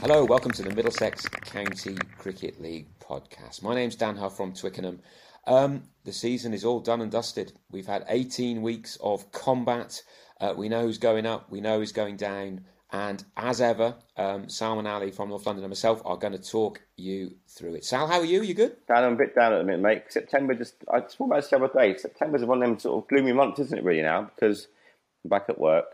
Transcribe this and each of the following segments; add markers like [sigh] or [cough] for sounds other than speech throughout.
Hello, welcome to the Middlesex County Cricket League podcast. My name's Dan Huff from Twickenham. Um, the season is all done and dusted. We've had 18 weeks of combat. Uh, we know who's going up, we know who's going down, and as ever, um, Salman Ali from North London and myself are going to talk you through it. Sal, how are you? You good? Dan, I'm a bit down at the minute, mate. September just, I just about this the other day. September's one of them sort of gloomy months, isn't it, really, now? Because I'm back at work,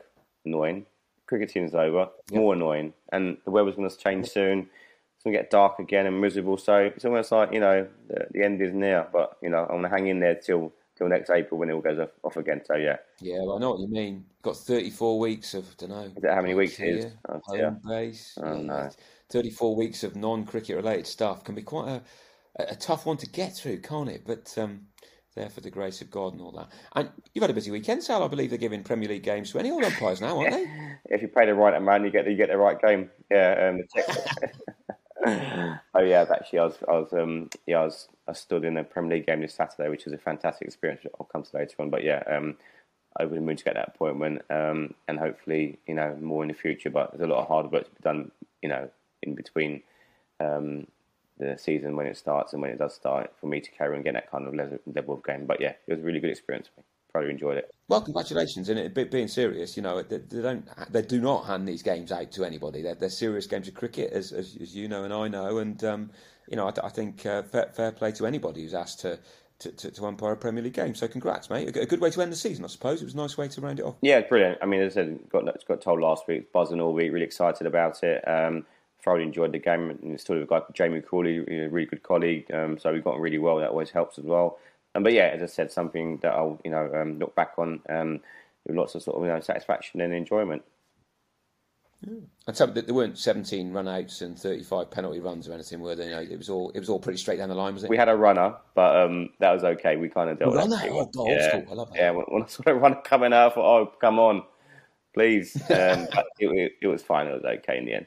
annoying. Cricket season's over, more annoying. And the weather's going to change soon. It's going to get dark again and miserable. So it's almost like, you know, the, the end is near. But, you know, I'm going to hang in there till till next April when it all goes off, off again. So, yeah. Yeah, well, I know what you mean. Got 34 weeks of, I don't know. Is that how many weeks it is? here, Oh, home dear. base. Oh, Yeah, no. 34 weeks of non-cricket related stuff can be quite a, a tough one to get through, can't it? But um, there for the grace of God and all that. And you've had a busy weekend, Sal. I believe they're giving Premier League games to any old umpires now, aren't they? [laughs] If you pay the right amount, you get you get the right game. Yeah. Um, [laughs] oh yeah, actually, I was I was um, yeah I was I stood in a Premier League game this Saturday, which was a fantastic experience. I'll come to later on, but yeah, um, over the moon to get that appointment, um, and hopefully you know more in the future. But there's a lot of hard work to be done, you know, in between um, the season when it starts and when it does start for me to carry on getting that kind of level level of game. But yeah, it was a really good experience for me. Probably enjoyed it. Well, congratulations. And it, being serious, you know, they, they don't, they do not hand these games out to anybody. They're, they're serious games of cricket, as, as, as you know and I know. And um, you know, I, I think uh, fair, fair play to anybody who's asked to. To, to, to umpire a Premier League game, so congrats, mate. A, good way to end the season, I suppose. It was a nice way to round it off. Yeah, brilliant. I mean, as I said, got got told last week, buzzing all week, really excited about it. Um, thoroughly enjoyed the game, and still with a guy called Jamie Crawley, a really good colleague. Um, so we got on really well. That always helps as well. Um, but yeah, as I said, something that I'll you know um, look back on um, with lots of sort of you know satisfaction and enjoyment. And so there weren't 17 run outs and 35 penalty runs or anything, were there? You know, it was all it was all pretty straight down the line, was it? We had a runner, but um, that was okay. We kind of dealt with that. Oh, God, yeah. I love that. Yeah, when, I saw a runner coming out, I thought, oh, come on, please. [laughs] Um, but it, it, it was fine. It was okay in the end.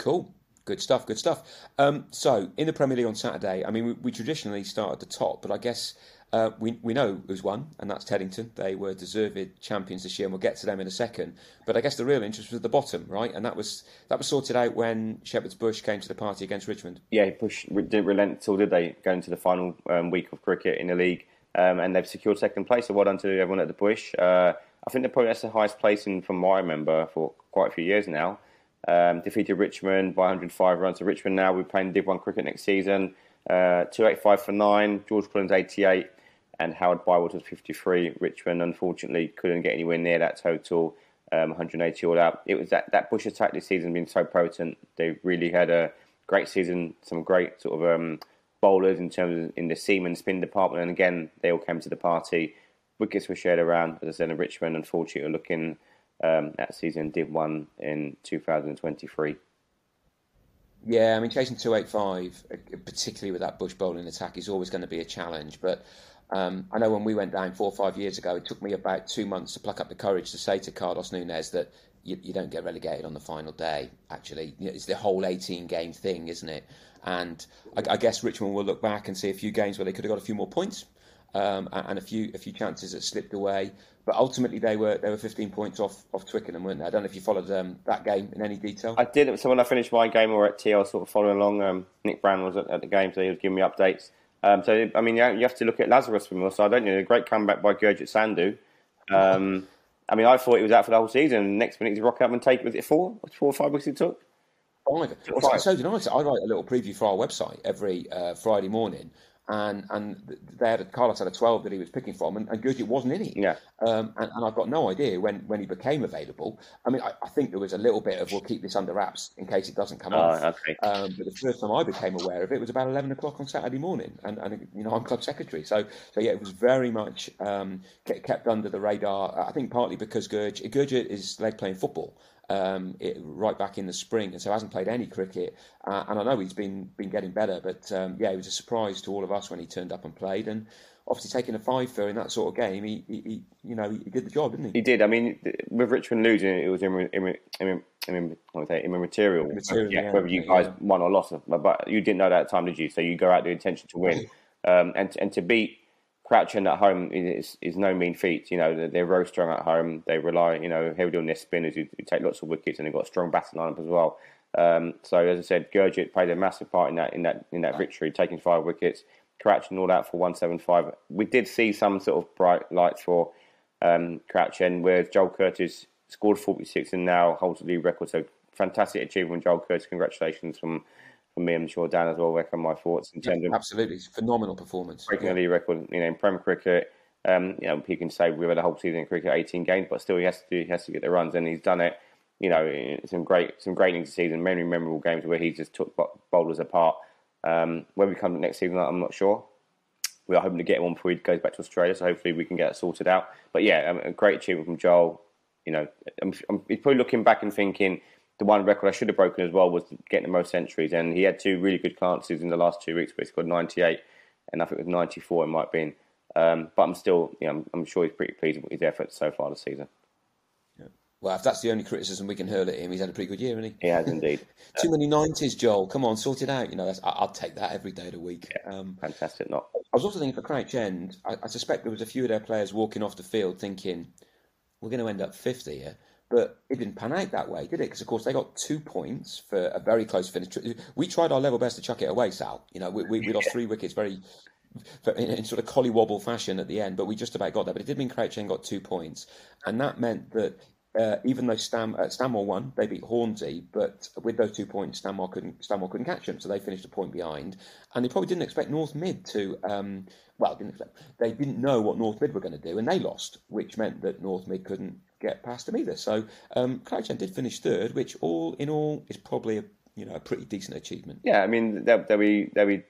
Cool. Good stuff, good stuff. Um, so, in the Premier League on Saturday, I mean, we, we traditionally start at the top, but I guess uh, we, we know who's won, and that's Teddington. They were deserved champions this year, and we'll get to them in a second. But I guess the real interest was at the bottom, right? And that was that was sorted out when Shepherd's Bush came to the party against Richmond. yeah, didn't relent at all, did they? Going to the final um, week of cricket in the league, um, and they've secured second place. So well done to everyone at the Bush. Uh, I think they're probably that's the highest placing from what I remember for quite a few years now. Um, defeated Richmond by 105 runs. So Richmond now we're playing Div One cricket next season. Uh, 285 for nine. George Collins 88, and Howard Bywater was 53. Richmond unfortunately couldn't get anywhere near that total. Um, 180 all out. It was that, that Bush attack this season been so potent. They really had a great season. Some great sort of um, bowlers in terms of in the seam and spin department. And again, they all came to the party. Wickets were shared around. As I said, in Richmond, unfortunately, are looking um, that season. Did one in 2023. Yeah, I mean, chasing 285, uh, particularly with that Bush bowling attack, is always going to be a challenge. But um, I know when we went down four or five years ago, it took me about two months to pluck up the courage to say to Carlos Nunez that you, you don't get relegated on the final day. Actually, it's the whole 18 game thing, isn't it? And I, I, guess Richmond will look back and see a few games where they could have got a few more points um, and a few a few chances that slipped away. But ultimately, they were they were 15 points off off Twickenham, weren't they? I don't know if you followed um, that game in any detail. I did. So when I finished my game or at T, I was sort of following along. Um, Nick Brown was at, at, the game, so he was giving me updates. Um, so I mean, you have to look at Lazarus from your side, don't you? A great comeback by Gurjit Sandhu. Um, I mean, I thought he was out for the whole season. Next minute, he's rock up and take was it four, four or five weeks he took. Five. Five. So did I. I write a little preview for our website every uh, Friday morning, and and they had a, Carlos had a twelve that he was picking from, and, and Gurjit wasn't in it. Yeah. Um, and, and, I've got no idea when, when he became available. I mean, I, I, think there was a little bit of we'll keep this under wraps in case it doesn't come oh, off. Okay. Um, but the first time I became aware of it was about eleven o'clock on Saturday morning, and, and you know I'm club secretary, so so yeah, it was very much um, kept under the radar. I think partly because Gurjit, Gurjit is leg playing football um, it, right back in the spring, and so hasn't played any cricket. Uh, and I know he's been been getting better, but um, yeah, it was a surprise to all of us when he turned up and played. And obviously, taking a five for in that sort of game, he, he, he you know he did the job, didn't he? He did. I mean, with Richmond losing, it was in, in, in, in, immaterial. Immaterial, yeah, whether you guys yeah. won or lost, but you didn't know that at the time, did you? So you go out the intention to win, [laughs] um, and and to beat Crouch End at home is, is no mean feat. You know, they're, they're very strong at home. They rely, you know, heavily on their spinners who, who take lots of wickets, and they've got a strong batting lineup as well. Um, so as I said, Gurjit played a massive part in that in that in that victory, taking five wickets. Crouch End all out for one seven five. We did see some sort of bright lights for um, Crouch End, where Joel Curtis scored forty six and now holds the record. So fantastic achievement, Joel Curtis. Congratulations from for me, I'm sure Dan as well echo my thoughts in terms of absolutely phenomenal performance, breaking yeah. the league record. You know, in Premier Cricket, um, you know, he can say we've had a whole season in cricket, 18 games, but still he has to do, he has to get the runs, and he's done it. You know, some great some great innings this season, many memorable games where he just took bowlers apart. Um, where we come next season, I'm not sure. We are hoping to get one before he goes back to Australia, so hopefully we can get it sorted out. But yeah, um, a great achievement from Joel. You know, I'm, I'm, he's probably looking back and thinking the one record I should have broken as well was getting the most centuries. And he had two really good chances in the last two weeks where he scored 98 and I think it was 94 it might have been. Um, but I'm still, you know, I'm, I'm, sure he's pretty pleased with his efforts so far this season. Yeah. Well, if that's the only criticism we can hurl at him, he's had a pretty good year, hasn't he? He has indeed. [laughs] Too many 90s, Joel. Come on, sort it out. You know, I'll take that every day of the week. Yeah, um, fantastic. Not. I was also thinking for Crouch End, I, I suspect there was a few of their players walking off the field thinking, we're going to end up fifth here. But it didn't pan out that way, did it? Because of course they got two points for a very close finish. We tried our level best to chuck it away, Sal. You know, we, we, we lost three wickets very in, in, sort of collywobble fashion at the end, but we just about got there. But it did mean Crouch End got two points, and that meant that uh, even though Stam, uh, Stanmore won, they beat Hornsey, but with those two points, Stanmore couldn't Stanmore couldn't catch them, so they finished a point behind. And they probably didn't expect North Mid to, um, well, didn't expect, they didn't know what North Mid were going to do, and they lost, which meant that North Mid couldn't get past them either. So um, Crouch did finish third, which all in all is probably a you know a pretty decent achievement. Yeah, I mean there there we there we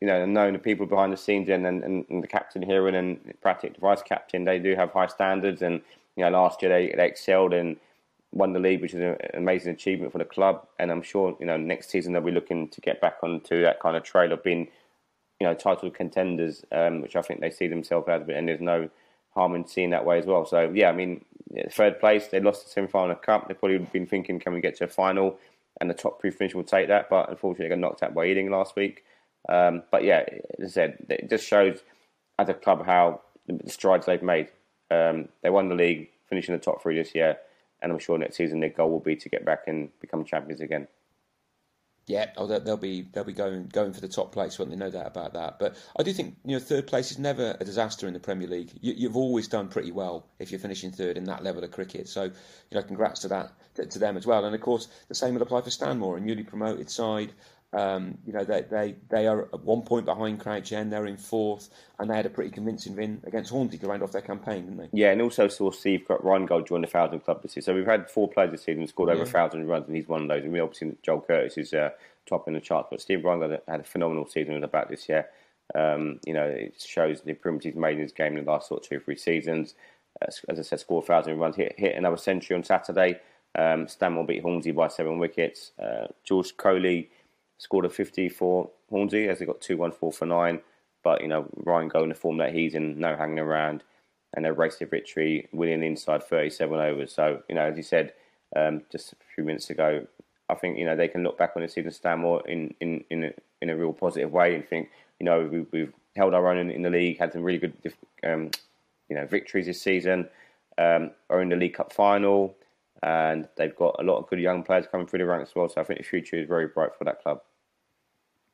you know knowing the people behind the scenes and and, and the captain here and, and Pratik, the vice captain, they do have high standards and you know, last year they, they excelled and won the league, which is an amazing achievement for the club. And I'm sure, you know, next season they'll be looking to get back onto that kind of trail of being, you know, title contenders, um, which I think they see themselves as. And there's no harm in seeing that way as well. So yeah, I mean, third place, they lost the semi-final cup. They probably would have been thinking, can we get to a final? And the top three finish will take that. But unfortunately, they got knocked out by Ealing last week. Um, but yeah, as I said, it just shows as a club how the strides they've made. Um, they won the league, finishing the top three this year, and I'm sure next season their goal will be to get back and become champions again. Yeah, oh, they'll be they'll be going going for the top place, won't they? No doubt about that. But I do think you know third place is never a disaster in the Premier League. You, have always done pretty well if you're finishing third in that level of cricket. So you know, congrats to that to, them as well. And of course, the same will apply for Stanmore, a newly promoted side. Um, you know, they, they, they are at one point behind Crouch End. They're in fourth, and they had a pretty convincing win against Hornsey to round off their campaign, didn't they? Yeah, and also saw Steve Reingold join the thousand club this year. So we've had four players this season scored over a yeah. thousand runs, and he's one of those. And we obviously Joel Curtis is uh, top in the charts, but Steve Reingold had a phenomenal season with the bat this year. Um, you know, it shows the improvements he's made in his game in the last sort of two or three seasons. as I said, scored 1,000 runs, hit, hit another century on Saturday. Um, Stanmore beat Hornsey by seven wickets. Uh, George Coley scored a 50 for Hornsey as they got 2 1 4 for 9. But, you know, Reingold the form that he's in, no hanging around. And they raced to victory, winning inside 37 overs. So, you know, as you said um, just a few minutes ago, I think, you know, they can look back on the season Stanmore in, in, in, a, in a real positive way and think, you know, we, we've held our own in, in, the league, had some really good, um, you know, victories this season, um, are in the League Cup final and they've got a lot of good young players coming through the ranks as well. So I think the future is very bright for that club.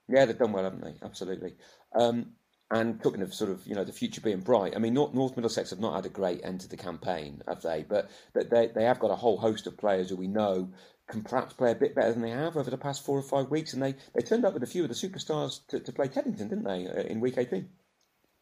Yeah, they've done well, haven't they? Absolutely. Um, and talking of sort of you know the future being bright, I mean North, North, Middlesex have not had a great end to the campaign, have they? But they they have got a whole host of players who we know can perhaps play a bit better than they have over the past four or five weeks, and they, they turned up with a few of the superstars to, to play Teddington, didn't they, uh, in week eighteen?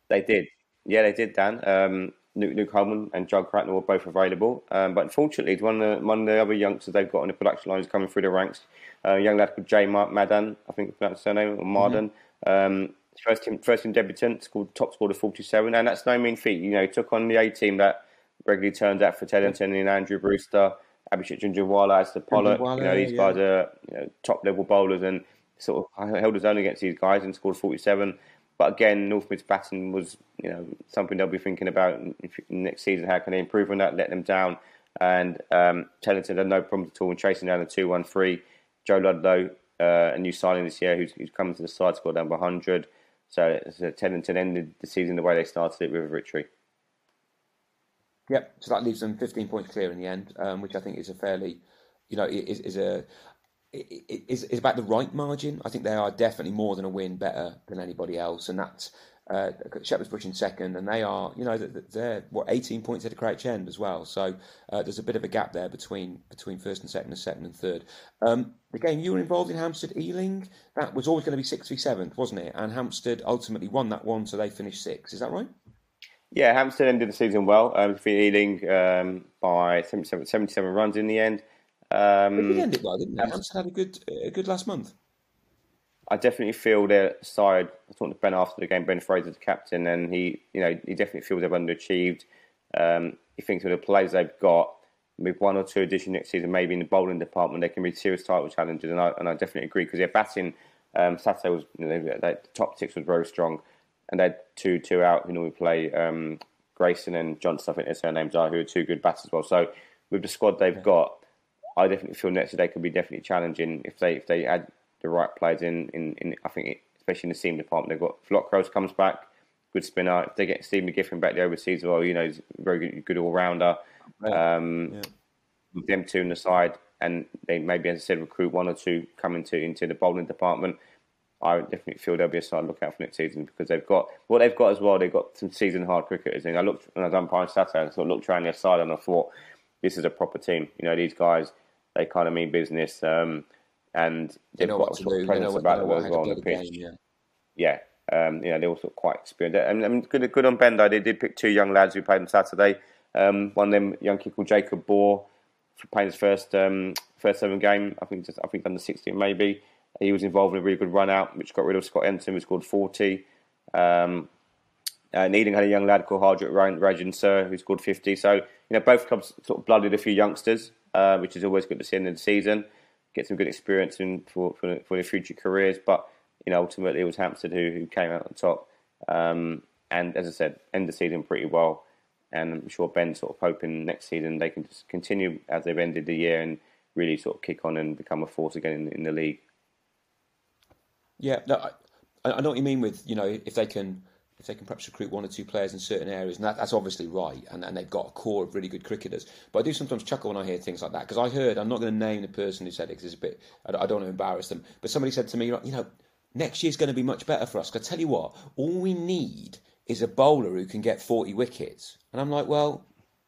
They did, yeah, they did, Dan. Um, Luke, Hollman and John Cracknell were both available. Um, but unfortunately, one of, the, one of the other youngsters they've got on the production line is coming through the ranks. Uh, a young lad called Jay Madan, I think that's his surname, or Marden. Mm-hmm. Um, first team, first team debutant, scored top scored of 47, and that's no mean feat. You know, he took on the A team that regularly turns out for Teddington and Andrew Brewster, Abhishek as the Pollock. You know, these yeah. guys are you know, top level bowlers and sort of held his own against these guys and scored 47. But again, North Mid's batting was you know something they'll be thinking about next season. How can they improve on that? Let them down. And um, Teddington had no problems at all in chasing down the two one three. Joe Ludlow, uh, a new signing this year, who's, who's coming to the side, scored by hundred. So, so Teddington ended the season the way they started it with a victory. Yep. So that leaves them 15 points clear in the end, um, which I think is a fairly, you know, is, is a is, is about the right margin. I think they are definitely more than a win better than anybody else, and that's uh, Shepherd's Bush in second, and they are, you know, they're what 18 points at a Crouch End as well. So uh, there's a bit of a gap there between between first and second, and second and third. Um, the game you were involved in, Hampstead Ealing, that was always going to be sixth v seventh, wasn't it? And Hampstead ultimately won that one, so they finished sixth. Is that right? Yeah, Hampstead ended the season well, um, Ealing um, by 77, 77 runs in the end. Um, it ended well, didn't? Hampstead had a good, a good last month. I definitely feel their side. I talked to Ben after the game. Ben Fraser, the captain, and he, you know, he definitely feels they've underachieved. Um, he thinks with the players they've got, with one or two additions next season, maybe in the bowling department, they can be serious title challengers. And I, and I definitely agree because their batting um, Saturday was, you know, the top six was very strong, and they had two two out who normally play um, Grayson and Johnson. I think their surnames are who are two good batters as well. So with the squad they've got I definitely feel next day could be definitely challenging if they if they add the right players in. In, in I think it, especially in the seam department, they've got Flockrose comes back, good spinner. If they get Steve McGiffin back the overseas, well, you know, he's very good, good all rounder. Um, yeah. Them two on the side, and they maybe, as I said, recruit one or two coming to into the bowling department. I definitely feel they'll be a side look out for next season because they've got what they've got as well. They've got some season hard cricketers. And I looked when I was umpiring Saturday, and sort of looked around their side and I thought, this is a proper team. You know, these guys they kind of mean business, um, and they've got a sort of presence about the world as well on the pitch. Game, yeah, yeah um, you know, they're all sort of quite experienced. And mean, good, good on Bendo. They did pick two young lads who played on Saturday. Um, one of them, young kid called Jacob Bohr, playing his first um, first seven game. I think just I think under sixteen maybe. He was involved in a really good run out, which got rid of Scott Enton, who scored forty. Um, uh, Needing had a young lad called Hardrick Rajan Sir, who scored 50. So, you know, both clubs sort of blooded a few youngsters uh, which is always good to see in the season. Get some good experience in, for, for, for their future careers. But you know, ultimately it was Hampstead who, who came out on top. Um, and as I said, end the season pretty well. And I'm sure Ben's sort of hoping next season they can just continue as they've ended the year and really sort of kick on and become a force again in, in the league. Yeah, no, I, I know what you mean with you know if they can if they can perhaps recruit one or two players in certain areas, and that, that's obviously right, and, and they've got a core of really good cricketers. But I do sometimes chuckle when I hear things like that because I heard I'm not going to name the person who said it because it's a bit I, I don't want to embarrass them, but somebody said to me, you know, next year's going to be much better for us. I tell you what, all we need is a bowler who can get 40 wickets, and I'm like, well,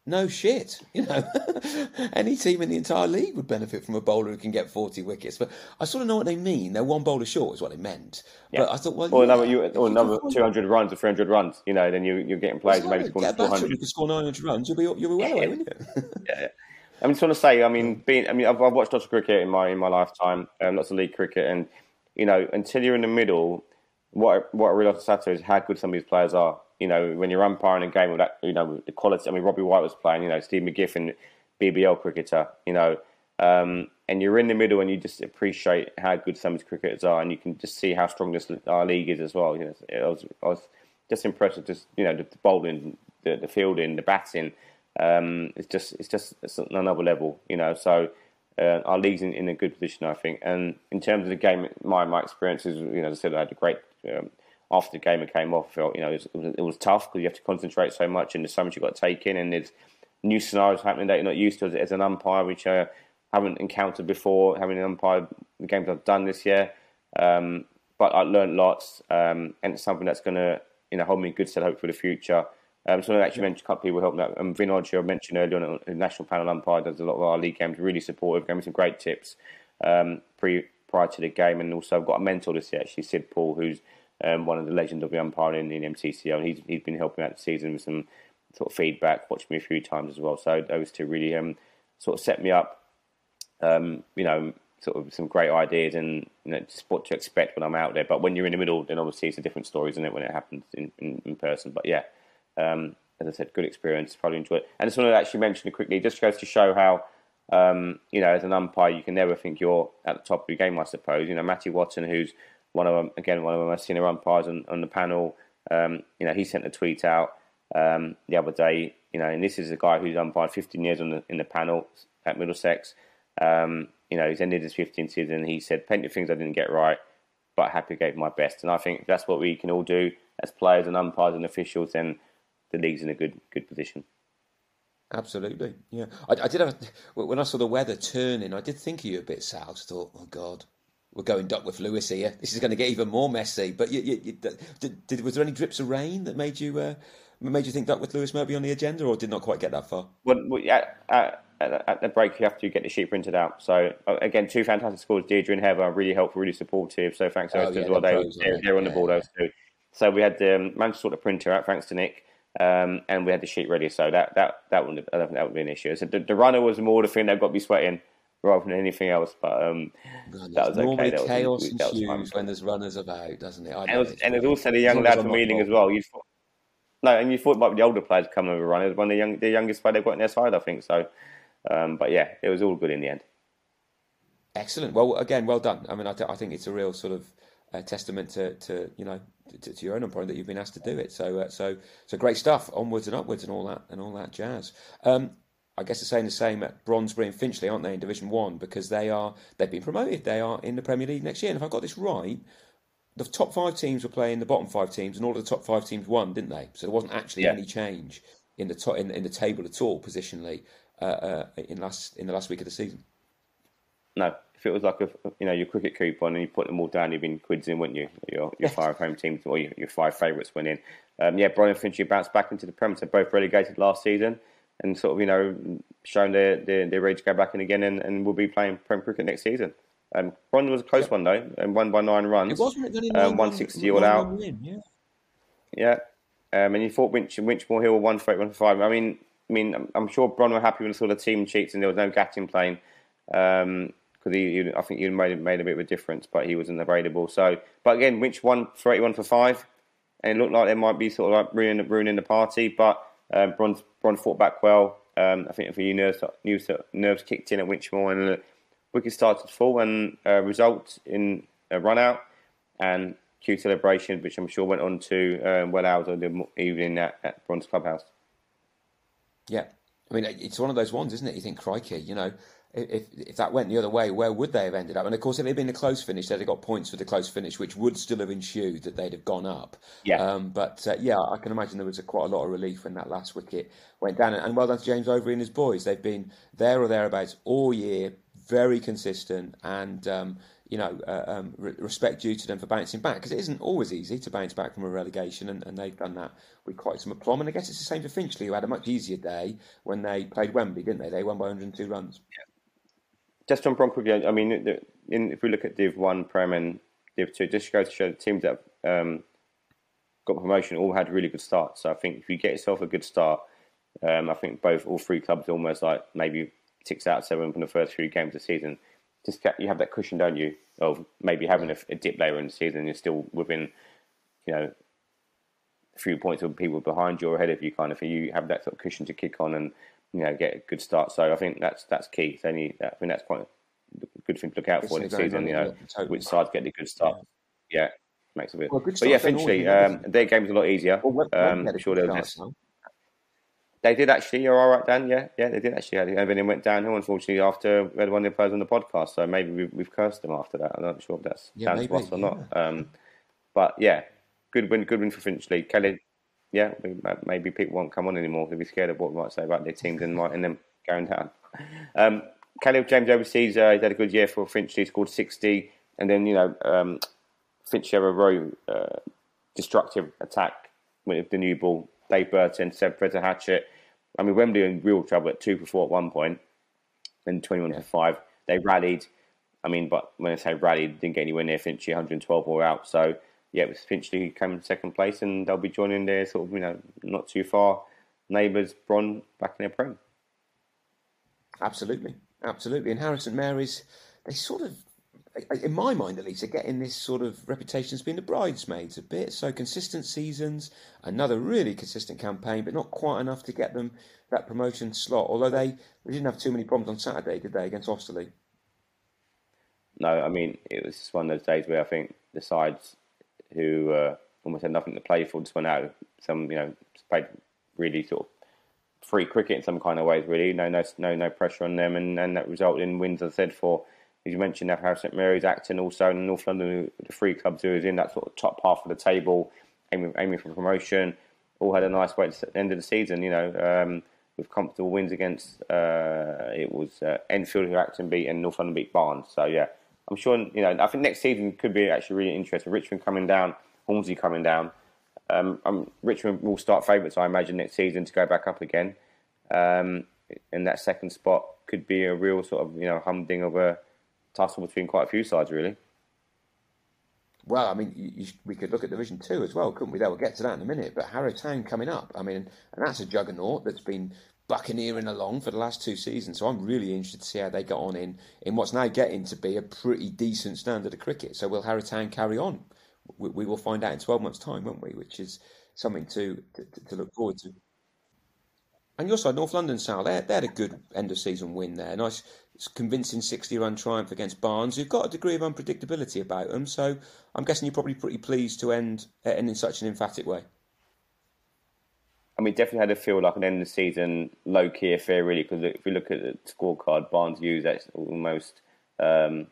no shit. You know, [laughs] any team in the entire league would benefit from a bowler who can get 40 wickets. But I sort of know what they mean. They're one bowler short, is what they meant. Yeah. But I thought, well, or yeah, another, you, or another 200 runs or 300 runs, you know, then you, you're getting players well, maybe scoring 400. You can score 900 runs, you'll be, you'll be well away, won't you? yeah, yeah. [laughs] I just want to say, I mean, being, I mean, I've, I've, watched lots of cricket in my in my lifetime, um, lots of league cricket, and you know, until you're in the middle, what what I realised on Saturday is how good some of these players are. You know, when you're umpiring a game with that, you know, the quality. I mean, Robbie White was playing. You know, Steve McGiffin, BBL cricketer. You know, um, and you're in the middle, and you just appreciate how good some of these cricketers are, and you can just see how strong this our league is as well. You know, I was, I was just impressed with just you know the, the bowling, the, the fielding, the batting. Um, it's just it's just it's another level, you know. So uh, our league's in, in, a good position, I think. And in terms of the game, my my experiences, you know, as I said, I had a great. Um, after the game it came off, I felt you know it was, it was tough because you have to concentrate so much, and there's so much you've got to take in, and there's new scenarios happening that you're not used to as, as an umpire, which I haven't encountered before. Having an umpire the games I've done this year, um, but I learned lots, um, and it's something that's going to you know hold me in good stead hope for the future. Um, so I actually mentioned a couple of people helping out. Um, Vinod, who I mentioned earlier on, a national panel umpire, does a lot of our league games, really supportive, gave me some great tips um, pre, prior to the game. And also I've got a mentor this year, actually, Sid Paul, who's um, one of the legends of the umpiring in. And he's, he's been helping out the season with some sort of feedback, watched me a few times as well. So those two really um, sort of set me up, um, you know, sort of some great ideas and you know just what to expect when I'm out there. But when you're in the middle, then obviously it's a different story, isn't it, when it happens in, in, in person? But yeah, um, as I said, good experience. Probably enjoy it. And I just want to actually mention it quickly. Just goes to show how, um, you know, as an umpire, you can never think you're at the top of your game. I suppose. You know, Matty Watson, who's one of them, again one of my senior umpires on, on the panel. Um, you know, he sent a tweet out um, the other day. You know, and this is a guy who's umpired 15 years on the, in the panel at Middlesex. Um, you know, he's ended his 15th season. He said plenty of things I didn't get right, but happy gave my best. And I think that's what we can all do as players and umpires and officials. Then the league's in a good good position. Absolutely, yeah. I, I did have when I saw the weather turning, I did think of you a bit, Sal. I thought, oh God, we're going Duckworth-Lewis here. This is going to get even more messy. But you, you, you, did, did, was there any drips of rain that made you uh, made you think Duckworth-Lewis might be on the agenda, or did not quite get that far? Well, well yeah, at, at, the break you have to get the sheet printed out. So uh, again, two fantastic scores. Deirdre and Heather are really helpful, really supportive. So thanks to oh, yeah, as well. They, they're, they're on the ball those two. So we had um, managed to sort the printer out thanks to Nick. Um, and we had the sheet ready, so that that that wouldn't I don't think that would be an issue. So the, the runner was more the thing that got me sweating rather than anything else. But um, God, that was normally okay. chaos was, ensues when there's runners about, doesn't it? And, it was, and there's also the young lad from Ealing as well. You thought, no, and you thought it might be the older players coming over runners. One of the young, the youngest player they've got on their side, I think. So, um, but yeah, it was all good in the end. Excellent. Well, again, well done. I mean, I, th- I think it's a real sort of uh, testament to, to you know to, to, your own umpiring that you've been asked to do it. So uh, so so great stuff. Onwards and upwards and all that and all that jazz. Um, I guess they're saying the same at Brondesbury and Finchley, aren't they, in Division One? Because they are they've been promoted. They are in the Premier League next year. And if I've got this right, the top five teams were playing the bottom five teams, and all of the top five teams won, didn't they? So there wasn't actually yeah. any change in the top, in, in, the table at all positionally uh, uh, in last in the last week of the season. No, if it was like a you know your cricket coupon and you put them all down, you'd been quids in, wouldn't you? Your your five home teams or your, your five favourites went in. Um, yeah, Bron Finchley bounced back into the Premier. They're both relegated last season and sort of you know shown their their, their ready to go back in again and, and will be playing Premier cricket next season. Um, one was a close one though, and won by nine runs. It wasn't it um, one sixty all out. Win, yeah. Yeah, um, and you thought Winch, Winchmore Hill one for eight, one for five. I mean, I mean, I'm, sure Bron were happy when they saw the team cheats and there was no Gatting playing. Um, because he, he, I think he made made a bit of a difference, but he wasn't available. So, but again, Winch won for eighty one for five, and it looked like there might be sort of like ruining, ruining the party. But um, Bron, Bron fought back well. Um, I think a few nerves, nerves kicked in at Winchmore, and the wicket started to fall, and uh, result in a run out and cue celebration, which I'm sure went on to um, well hours of the evening at, at Bron's clubhouse. Yeah, I mean it's one of those ones, isn't it? You think, crikey, you know if if that went the other way, where would they have ended up? And of course, if it had been a close finish, they'd have got points for the close finish, which would still have ensued that they'd have gone up. Yeah. Um, but uh, yeah, I can imagine there was a, quite a lot of relief when that last wicket went down. And, and well done to James Overy and his boys. They've been there or thereabouts all year, very consistent, and um, you know, uh, um, re- respect due to them for bouncing back because it isn't always easy to bounce back from a relegation, and, and, they've done that with quite some aplomb. And I guess it's the same for Finchley, who had a much easier day when they played Wembley, didn't they? They won by 102 runs. Yeah just on Bronco again, I mean, in, if we look at Div 1, Prem, and Div 2, just goes to show the teams that um, got promotion all had really good starts. So I think if you get yourself a good start, um, I think both, all three clubs almost like maybe six out of seven from the first three games of the season. Just get, you have that cushion, don't you, of maybe having a, a dip later in the season, you're still within, you know, a few points of people behind you or ahead of you, kind of, for you have that sort of cushion to kick on and you know get a good start. So I think that's that's key. It's only I think that's quite a good thing to look out for It's this a season. You know, totally. which sides get the good start. Yeah, makes a bit. Well, good but yeah, start then, eventually all um, their game's a lot easier. Well, when- um, sure they'll they did actually. You're all right, Dan. Yeah, yeah, they did actually. And then it went downhill, unfortunately, after we had one of the players on the podcast. So maybe we've, we've cursed them after that. I'm not sure if that's Yeah, down to maybe, us or not. Um, but yeah, good win, good win for Finchley. Kelly, yeah, we, maybe people won't come on anymore. They'll be scared of what we might say about their teams and might and them going down. Um, Caleb James overseas, uh, he's had a good year for Finchley. Scored 60, and then you know um, Finchley have a row uh, destructive attack with the new ball. Dave Burton, Seb Fraser Hatchett. I mean, Wembley in real trouble at two for four at one point, then 21 for five. They rallied. I mean, but when I say rallied, didn't get anywhere near Finchley, 112 all out. So, yeah, it was Finchley who came in second place, and they'll be joining their sort of, you know, not too far neighbours, Bron, back in their prem. Absolutely, absolutely. And Harrow St Mary's, they sort of, in my mind at least, are getting this sort of reputation as being the bridesmaids a bit. So consistent seasons, another really consistent campaign, but not quite enough to get them that promotion slot. Although they, they didn't have too many problems on Saturday, did they, against Osterley? No, I mean, it was just one of those days where I think the sides who uh, almost had nothing to play for just went out. Some, you know, played really sort of free cricket in some kind of ways, really. No, no, no, no pressure on them, and, and that resulted in wins. As I said, for as you mentioned, Harrow St Mary's, Acton, also in North London, the three clubs who was in that sort of top half of the table, aiming, aiming for promotion, all had a nice way to the end of the season. You know, um, with comfortable wins against uh, it was uh, Enfield who Acton beat and North London beat Barnes. So yeah, I'm sure. You know, I think next season could be actually really interesting. Richmond coming down, Hornsey coming down. Um, Richmond will start favourites, I imagine, next season to go back up again. Um, and that second spot could be a real sort of you know humding of a tussle between quite a few sides, really. Well, I mean, you, you, we could look at Division Two as well, couldn't we? There, we'll get to that in a minute. But Harrow Town coming up. I mean, and that's a juggernaut that's been buccaneering along for the last two seasons. So I'm really interested to see how they got on in in what's now getting to be a pretty decent standard of cricket. So will Harrow Town carry on? We, we will find out in 12 months' time, won't we? Which is something to to, to look forward to. And your side, North London, Sal, they, they had a good end of season win there. Nice, convincing 60 run triumph against Barnes, who've got a degree of unpredictability about them. So I'm guessing you're probably pretty pleased to end, end in such an emphatic way. I mean, definitely had a feel like an end of the season low key affair, really, because if you look at the scorecard, Barnes used that's almost um,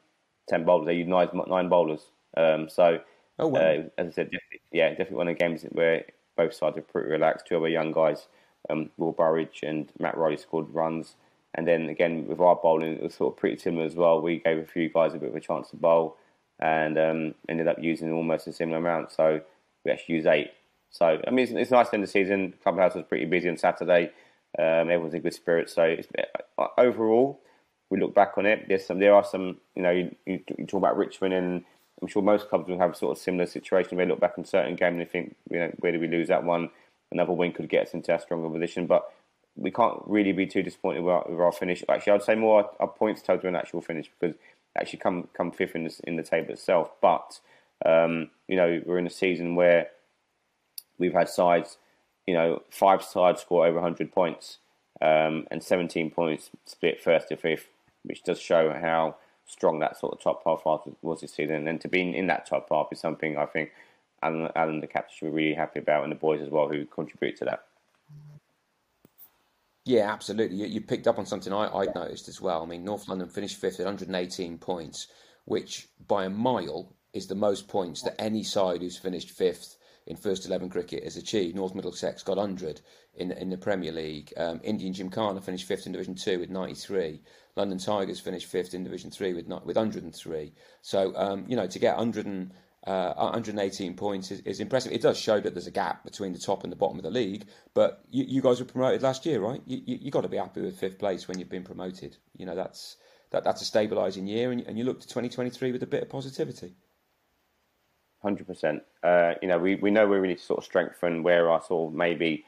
10 bowlers. They used nine, nine bowlers. Um, so, oh, wow. uh, as I said, definitely, yeah, definitely one of the games where both sides are pretty relaxed. Two other young guys um, Will Burridge and Matt Riley scored runs. And then again, with our bowling, it was sort of pretty similar as well. We gave a few guys a bit of a chance to bowl and um, ended up using almost a similar amount. So we actually used eight. So, I mean, it's, it's nice to end the season. Clubhouse was pretty busy on Saturday. Um, everyone's in good spirits. So, it's, uh, overall, we look back on it. There's some, there are some, you know, you, you, talk about Richmond, and I'm sure most clubs will have sort of similar situation. They look back on certain game and they think, you know, where did we lose that one? another win could get us into a stronger position. But we can't really be too disappointed with our, with our finish. Actually, I'd say more our, points total an actual finish because actually come come fifth in the, in the table itself. But um, you know, we're in a season where we've had sides, you know, five sides score over 100 points um, and 17 points split first to fifth, which does show how strong that sort of top half was this season. And to be in, that top half is something I think Alan, Alan, the captain, should be really happy about, and the boys as well who contribute to that. Yeah, absolutely. You, you picked up on something I, I'd noticed as well. I mean, North London finished fifth at 118 points, which by a mile is the most points that any side who's finished fifth in first 11 cricket has achieved. North Middlesex got 100 in, in the Premier League. Um, Indian Gymkhana finished fifth in Division 2 with 93. London Tigers finished fifth in Division 3 with, with 103. So, um, you know, to get 100 and, uh, 118 points is, is, impressive. It does show that there's a gap between the top and the bottom of the league. But you, you guys were promoted last year, right? You, you, you got to be happy with fifth place when you've been promoted. You know that's that that's a stabilising year, and, and you look to 2023 with a bit of positivity. Hundred uh, percent. You know, we, we know we need to sort of strengthen where our sort of maybe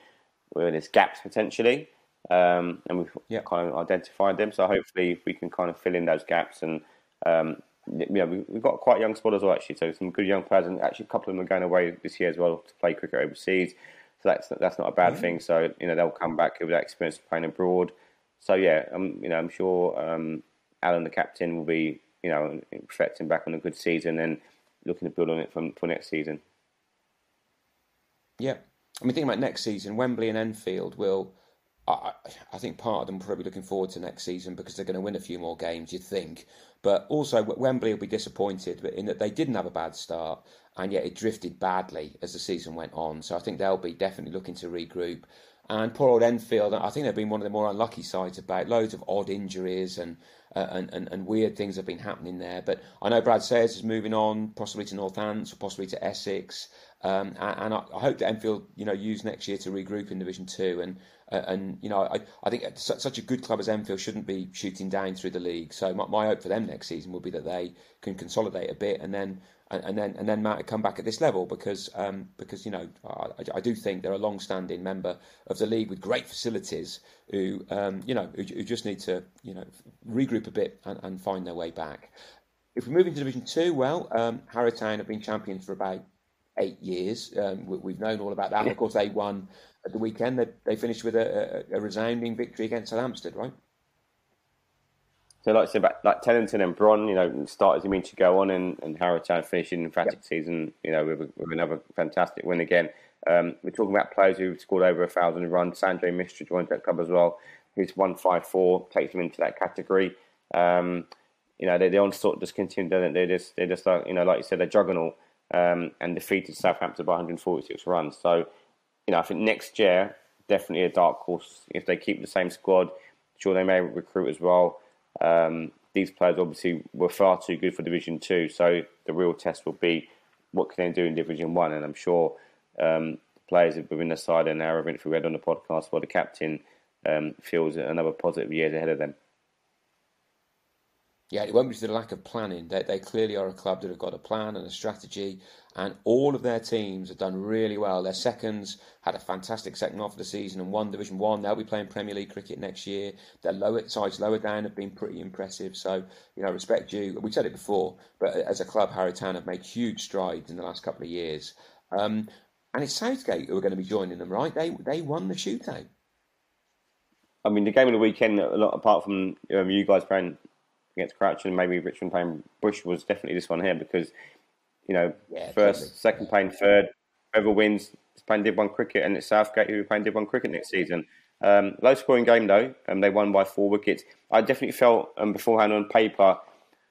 where there's gaps potentially, um, and we've yeah. kind of identified them. So hopefully we can kind of fill in those gaps and. Um, know, we've got quite young squad as well, actually. So some good young players, and actually a couple of them are going away this year as well to play cricket overseas. So that's that's not a bad thing. So you know they'll come back with that experience of playing abroad. So yeah, um, you know I'm sure um, Alan, the captain, will be you know reflecting back on a good season and looking to build on it from for next season. Yeah, I mean, thinking about next season, Wembley and Enfield will. I, I think part of them probably looking forward to next season because they're going to win a few more games. You'd think, but also Wembley will be disappointed in that they didn't have a bad start and yet it drifted badly as the season went on. So I think they'll be definitely looking to regroup. And poor old Enfield, I think they've been one of the more unlucky sides about loads of odd injuries and, uh, and, and, and weird things have been happening there. But I know Brad Sayers is moving on, possibly to Northants or possibly to Essex. Um, and, and I, I, hope that Enfield, you know, use next year to regroup in Division Two. And uh, and you know, I, I think such a good club as Enfield shouldn't be shooting down through the league. So my, my hope for them next season will be that they can consolidate a bit and then and, and then and then Matt come back at this level because um, because you know I, I, do think they're a long-standing member of the league with great facilities who um, you know who, who, just need to you know regroup a bit and, and, find their way back. If we move into Division Two, well, um, Harrow Town have been champions for about eight years. Um, we, have known all about that. And of course, they won at the weekend. They, they finished with a, a, a resounding victory against South Hampstead, right? So, like I said, like Teddington and Bron, you know, started you mean to go on, and, and Harrow Town finishing emphatic yep. season, you know, with, with, another fantastic win again. Um, we're talking about players who've scored over a thousand runs. Sanjay Mishra joins that club as well, who's one five four, takes them into that category. Um, you know, they, the onslaught just continued, don't they? They just, they just like, you know, like you said, they're juggernaut um, and defeated South Hampstead by 146 runs. So, you know, I think next year, definitely a dark horse. If they keep the same squad, sure they may recruit as well. Um, these players obviously were far too good for Division Two, so the real test will be what can they do in Division One. And I'm sure um, players within the side and now, if we read on the podcast, while the captain um, feels another positive years ahead of them. Yeah, it won't be to the lack of planning. They, they clearly are a club that have got a plan and a strategy, and all of their teams have done really well. Their seconds had a fantastic second half of the season and won Division One. They'll be playing Premier League cricket next year. Their lower sides lower down have been pretty impressive. So, you know, respect you. We said it before, but as a club, Harrow Town have made huge strides in the last couple of years. Um, and it's Southgate who are going to be joining them, right? They they won the shootout. I mean, the game of the weekend, a lot apart from um, you guys playing against Crouch End maybe Richmond playing Bush was definitely this one here because, you know, yeah, first, totally. second playing third, whoever wins is playing Div 1 cricket and it's Southgate who are playing Div 1 cricket next season. Um, low scoring game though, and um, they won by four wickets. I definitely felt um, beforehand on paper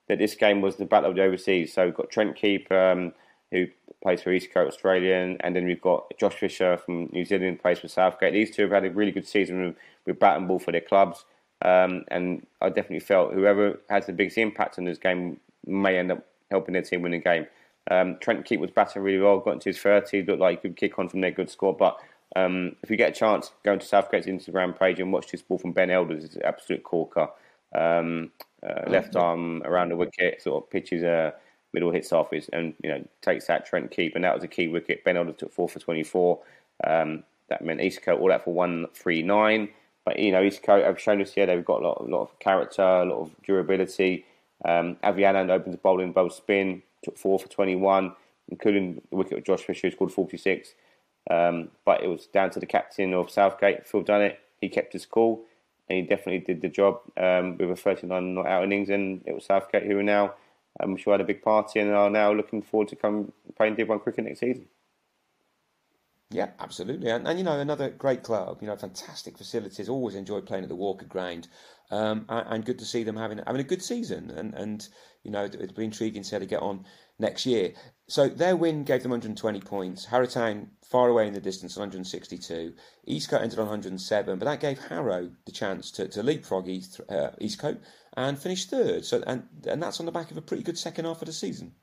that this game was the battle of the overseas. So we've got Trent Keep, um, who plays for Eastcote Australian, and then we've got Josh Fisher from New Zealand, plays for Southgate. These two have had a really good season with, with bat and ball for their clubs. Um, and I definitely felt whoever has the biggest impact on this game may end up helping their team win the game. Um, Trent Keep was batting really well, got into his 30, looked like he could kick on from their good score. But um, if you get a chance, go into Southgate's Instagram page and watch this ball from Ben Elders. It's an absolute corker. Um, uh, left arm around the wicket, sort of pitches a middle hits off his, and you know takes that Trent Keep, and that was a key wicket. Ben Elders took four for 24. Um, that meant Eastcote all that for 139. But you know, Eastcote have shown us here they've got a lot, a lot of character, a lot of durability. Um, opens the bowling both spin, took four for 21, including the wicket of Josh Fisher, who scored 46. Um, but it was down to the captain of Southgate, Phil Dunnett. He kept his cool, and he definitely did the job um, with a 39 not out innings. And it was Southgate who are now, I'm sure, had a big party and are now looking forward to come playing Div 1 cricket next season. Yeah, absolutely, and, and you know another great club. You know, fantastic facilities. Always enjoyed playing at the Walker Ground, um, and, and, good to see them having having a good season. And and you know it'd be intriguing to see how they get on next year. So their win gave them 120 points. Harrow Town far away in the distance, 162. Eastcote ended on 107, but that gave Harrow the chance to, to leapfrog East, uh, Eastcote and finish third. So and and that's on the back of a pretty good second half of the season.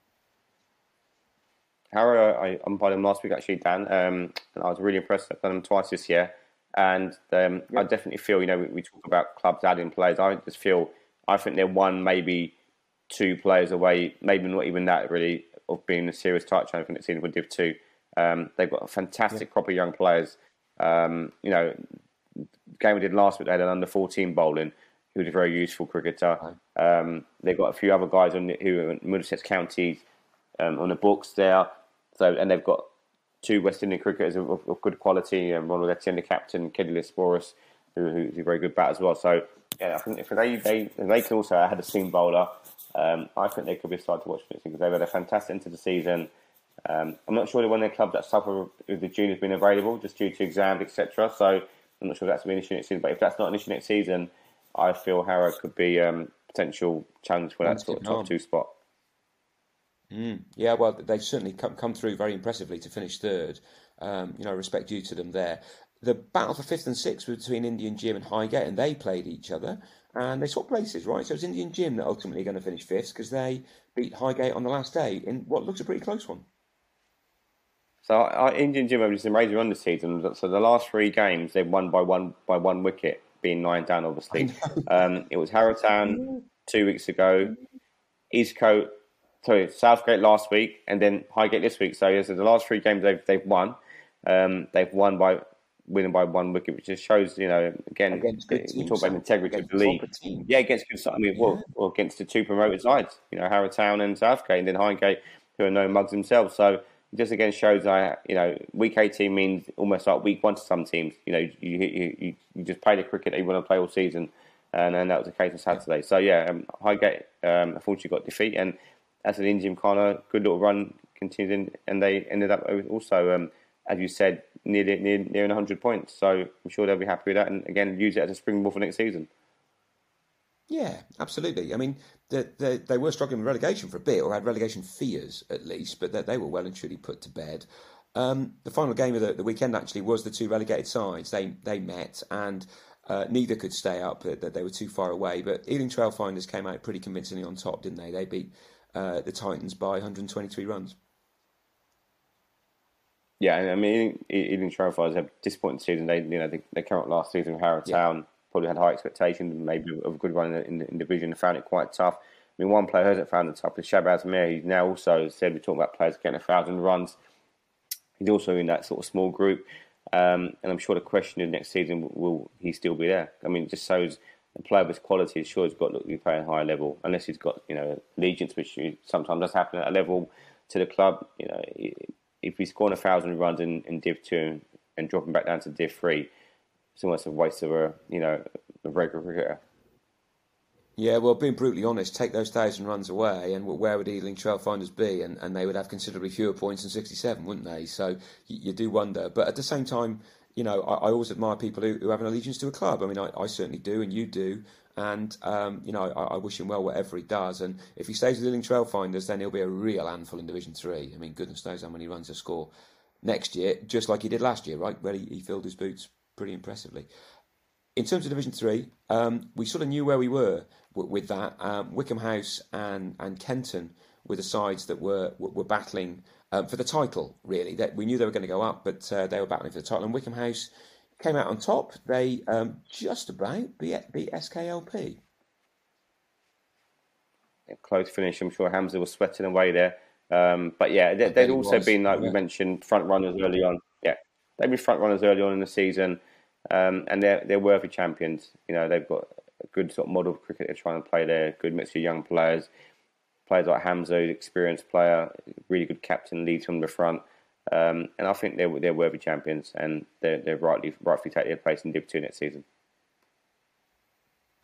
Harrow, I umpired him last week actually, Dan, um, and I was really impressed. I've done him twice this year, and um, yeah. I definitely feel, you know, we, we, talk about clubs adding players. I just feel, I think they're one, maybe two players away, maybe not even that really, of being a serious title champion next season with Div 2. Um, they've got a fantastic yeah. crop of young players. Um, you know, the game we did last week, they had an under 14 bowling he was a very useful cricketer. Um, they've got a few other guys on the, who are in Middlesex County um, on the books there. So and they've got two West Indian cricketers of, of, of good quality. Um, Ronald Etienne, the captain, Keddy Sporus, who, who's a very good bat as well. So yeah, I think if they they if they can also add a seam bowler, um, I think they could be a side to watch because they've had a fantastic end to the season. Um, I'm not sure they won their club that suffer with the juniors being available just due to exams, etc. So I'm not sure that's an issue next season. But if that's not an issue next season, I feel Harrow could be um, potential challenge for that sort of top two spot. Mm, yeah, well, they've certainly come, come through very impressively to finish third. Um, you know, respect due to them there. The battle for fifth and sixth was between Indian Gym and Highgate, and they played each other. And they swapped places, right? So it's Indian Gym that ultimately are going to finish fifth because they beat Highgate on the last day in what looks a pretty close one. So our Indian Gym have just amazing run this season. So the last three games they've won by one by one wicket, being nine down. Obviously, um, it was Harrow Town [laughs] two weeks ago, Eastcote, sorry Southgate last week, and then Highgate this week. So, yeah, so the last three games they've they've won. Um, they've won by winning by one wicket, which just shows you know again we talk about integrity of the league. Yeah, against good. I mean, well, well, against the two promoted sides, you know, Harrow Town and Southgate, and then Highgate, who are no mugs themselves. So just again shows that you know week 18 means almost like week one to some teams. You know, you you, you, you just play the cricket that you want to play all season, and, and that was the case on Saturday. So yeah, um, Highgate um, unfortunately got defeat, and as an Indian kind good little run continued, and they ended up also, um, as you said, near near near 100 points. So I'm sure they'll be happy with that, and again use it as a springboard for next season. Yeah, absolutely. I mean, they, they, they, were struggling with relegation for a bit, or had relegation fears at least, but they, they were well and truly put to bed. Um, the final game of the, the, weekend actually was the two relegated sides. They they met and uh, neither could stay up. That they were too far away. But Ealing Trailfinders came out pretty convincingly on top, didn't they? They beat uh, the Titans by 123 runs. Yeah, I mean, Ealing Trailfinders have disappointing season. They you know they, they came up last season with Harrow Town. Yeah probably had high expectations, maybe of a good run in the, in the division, and found it quite tough. I mean, one player hasn't found it tough is Shahbaz Mir. He's now also said we're talking about players getting a thousand runs. He's also in that sort of small group, um, and I'm sure the question is next season will, will he still be there? I mean, it just shows a player his quality. Sure, he's got to be playing high level, unless he's got you know allegiance, which sometimes does happen at a level to the club. You know, if he's scoring a thousand runs in, in Div two and dropping back down to Div three it's almost a waste of a you know a regular cricketer. Yeah, well, being brutally honest, take those thousand runs away, and where would Ealing Trailfinders be? And, and they would have considerably fewer points than 67, wouldn't they? So you, you do wonder. But at the same time, you know, I, I always admire people who, who, have an allegiance to a club. I mean, I, I certainly do, and you do. And, um, you know, I, I, wish him well whatever he does. And if he stays with Ealing Trailfinders, then he'll be a real handful in Division 3. I mean, goodness knows how many runs he'll score next year, just like he did last year, right? Where he, he filled his boots pretty impressively. In terms of Division Three, um, we sort of knew where we were with, with that. Um, Wycombe House and and Kenton were the sides that were were, battling um, for the title. Really, that we knew they were going to go up, but uh, they were battling for the title. And Wycombe House came out on top. They um, just about beat, beat SKLP. close finish. I'm sure Hamza was sweating away there. Um, but yeah, they, would also was. been like yeah. we mentioned, front runners early on Yeah, they've been front runners early on in the season, um, and they're they're worthy champions. You know, they've got a good sort of model of cricket they're trying to play there. Good mix of young players, players like Hamza, experienced player, really good captain, leads from the front. Um, and I think they're they're worthy champions, and they're they're rightly rightfully take their place in Div Two next season.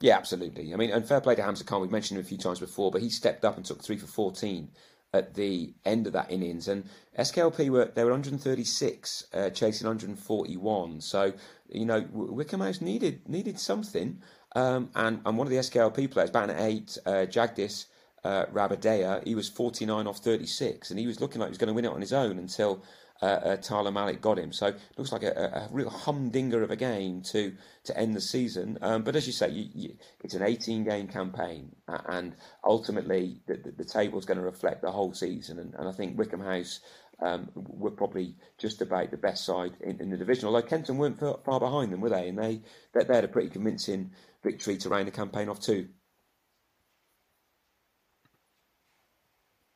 Yeah, absolutely. I mean, and fair play to Hamza Khan. We've mentioned him a few times before, but he stepped up and took three for fourteen at the end of that innings, and SKLP were they were 136, uh, chasing 141. So you know Wycombe House needed needed something, um, and and one of the SKLP players, batting at eight, uh, Jagdis uh, Rabadea, he was 49 off 36, and he was looking like he was going to win it on his own until uh, uh, Tyler Malik got him. So it looks like a, a, real humdinger of a game to to end the season. Um, but as you say, you, you, it's an 18 game campaign, and ultimately the, the, the table is going to reflect the whole season. And, and I think Wycombe House um, were probably just about the best side in, in, the division. Although Kenton weren't far, far behind them, were they? And they, they they had a pretty convincing victory to round the campaign off too.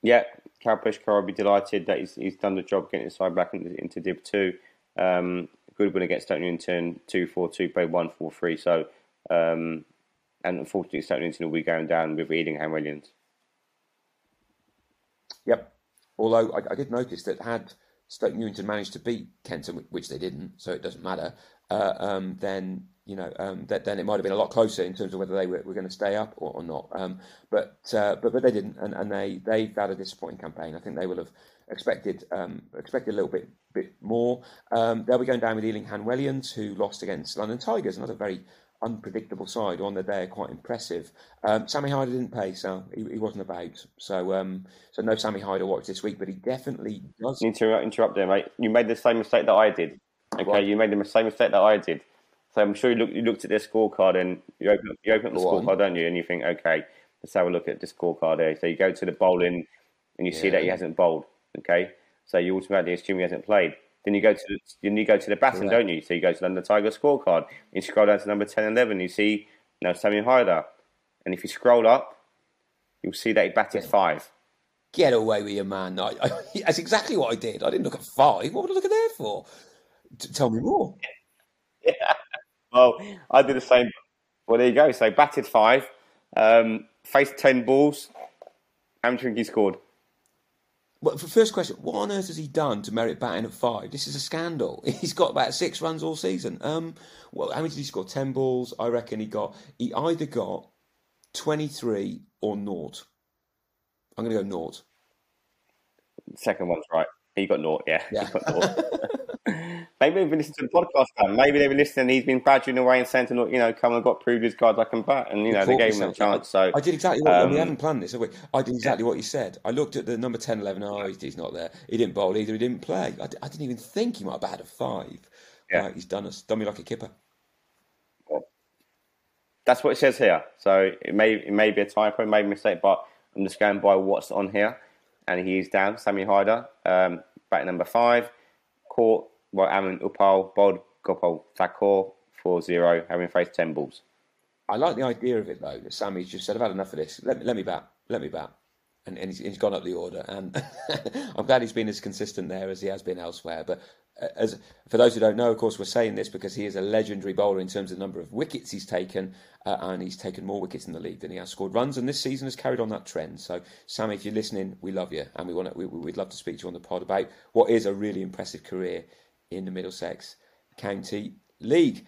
Yeah, Cal Peshkar will be delighted that he's, he's done the job getting his side back into, into Div 2. Um, good win against Stoke Newington, 2 4 2, played 1 4 3. So, um, and unfortunately, Stoke Newington will be going down with Ealing Williams. Yep. Although I, I, did notice that had Stoke Newington managed to beat Kenton, which they didn't, so it doesn't matter. Uh, um, then you know, um, that, then it might have been a lot closer in terms of whether they were, were going to stay up or, or not. Um, but, uh, but but they didn't, and, and they they've had a disappointing campaign. I think they will have expected um, expected a little bit bit more. Um, they'll be going down with Ealing Hanwellians, who lost against London Tigers, another very unpredictable side on the day, are quite impressive. Um, Sammy Hyder didn't play, so he, he wasn't about. So um, so no Sammy Hyder watch this week, but he definitely does. Need to interrupt there, mate. You made the same mistake that I did. Okay, what? you made the same mistake that I did. So I'm sure you, look, you looked at their scorecard and you open you open up the scorecard, don't you? And you think, okay, let's have a look at the scorecard there. So you go to the bowling and you yeah. see that he hasn't bowled. Okay, so you automatically assume he hasn't played. Then you go to the, then you go to the batting, don't you? So you go to the Tiger scorecard. You scroll down to number 10 and 11. You see, you know, Sammy Hyder. And if you scroll up, you'll see that he batted five. Get away with your man. I, I, [laughs] that's exactly what I did. I didn't look at five. What would I look at there for? T- tell me more. [laughs] Yeah. Well, I did the same. Well, there you go. So batted five, um, faced ten balls. Think he scored? Well, first question: What on earth has he done to merit batting at five? This is a scandal. [laughs] He's got about six runs all season. Um, well, how many did he score? Ten balls. I reckon he got. He either got twenty-three or naught. I'm going to go naught. Second one's right. He got naught. Yeah, yeah. Got naught. [laughs] Maybe they've been listening to the podcast. Man. Maybe they've been listening. He's been badgering away and saying to you know, come and got proved his cards I can bat, and you know they gave him a chance. So I did exactly what um, we haven't planned this. I did exactly yeah. what you said. I looked at the number 10, 11. Oh, he's not there. He didn't bowl either. He didn't play. I, I didn't even think he might have batted a five. Yeah, right, he's done us. Done me like a kipper. Well, that's what it says here. So it may it may be a typo, it may be a mistake, but I'm just going by what's on here, and he's down. Sammy Hyder, um, back number five, caught Amin Upal, Bod Gopal Thakur 4 0, having faced 10 balls. I like the idea of it though, that Sammy's just said, I've had enough of this. Let me, let me bat. Let me bat. And, and he's, he's gone up the order. And [laughs] I'm glad he's been as consistent there as he has been elsewhere. But uh, as for those who don't know, of course, we're saying this because he is a legendary bowler in terms of the number of wickets he's taken, uh, and he's taken more wickets in the league than he has scored runs. And this season has carried on that trend. So, Sammy, if you're listening, we love you, and we want to, we, we'd love to speak to you on the pod about what is a really impressive career in the Middlesex County League.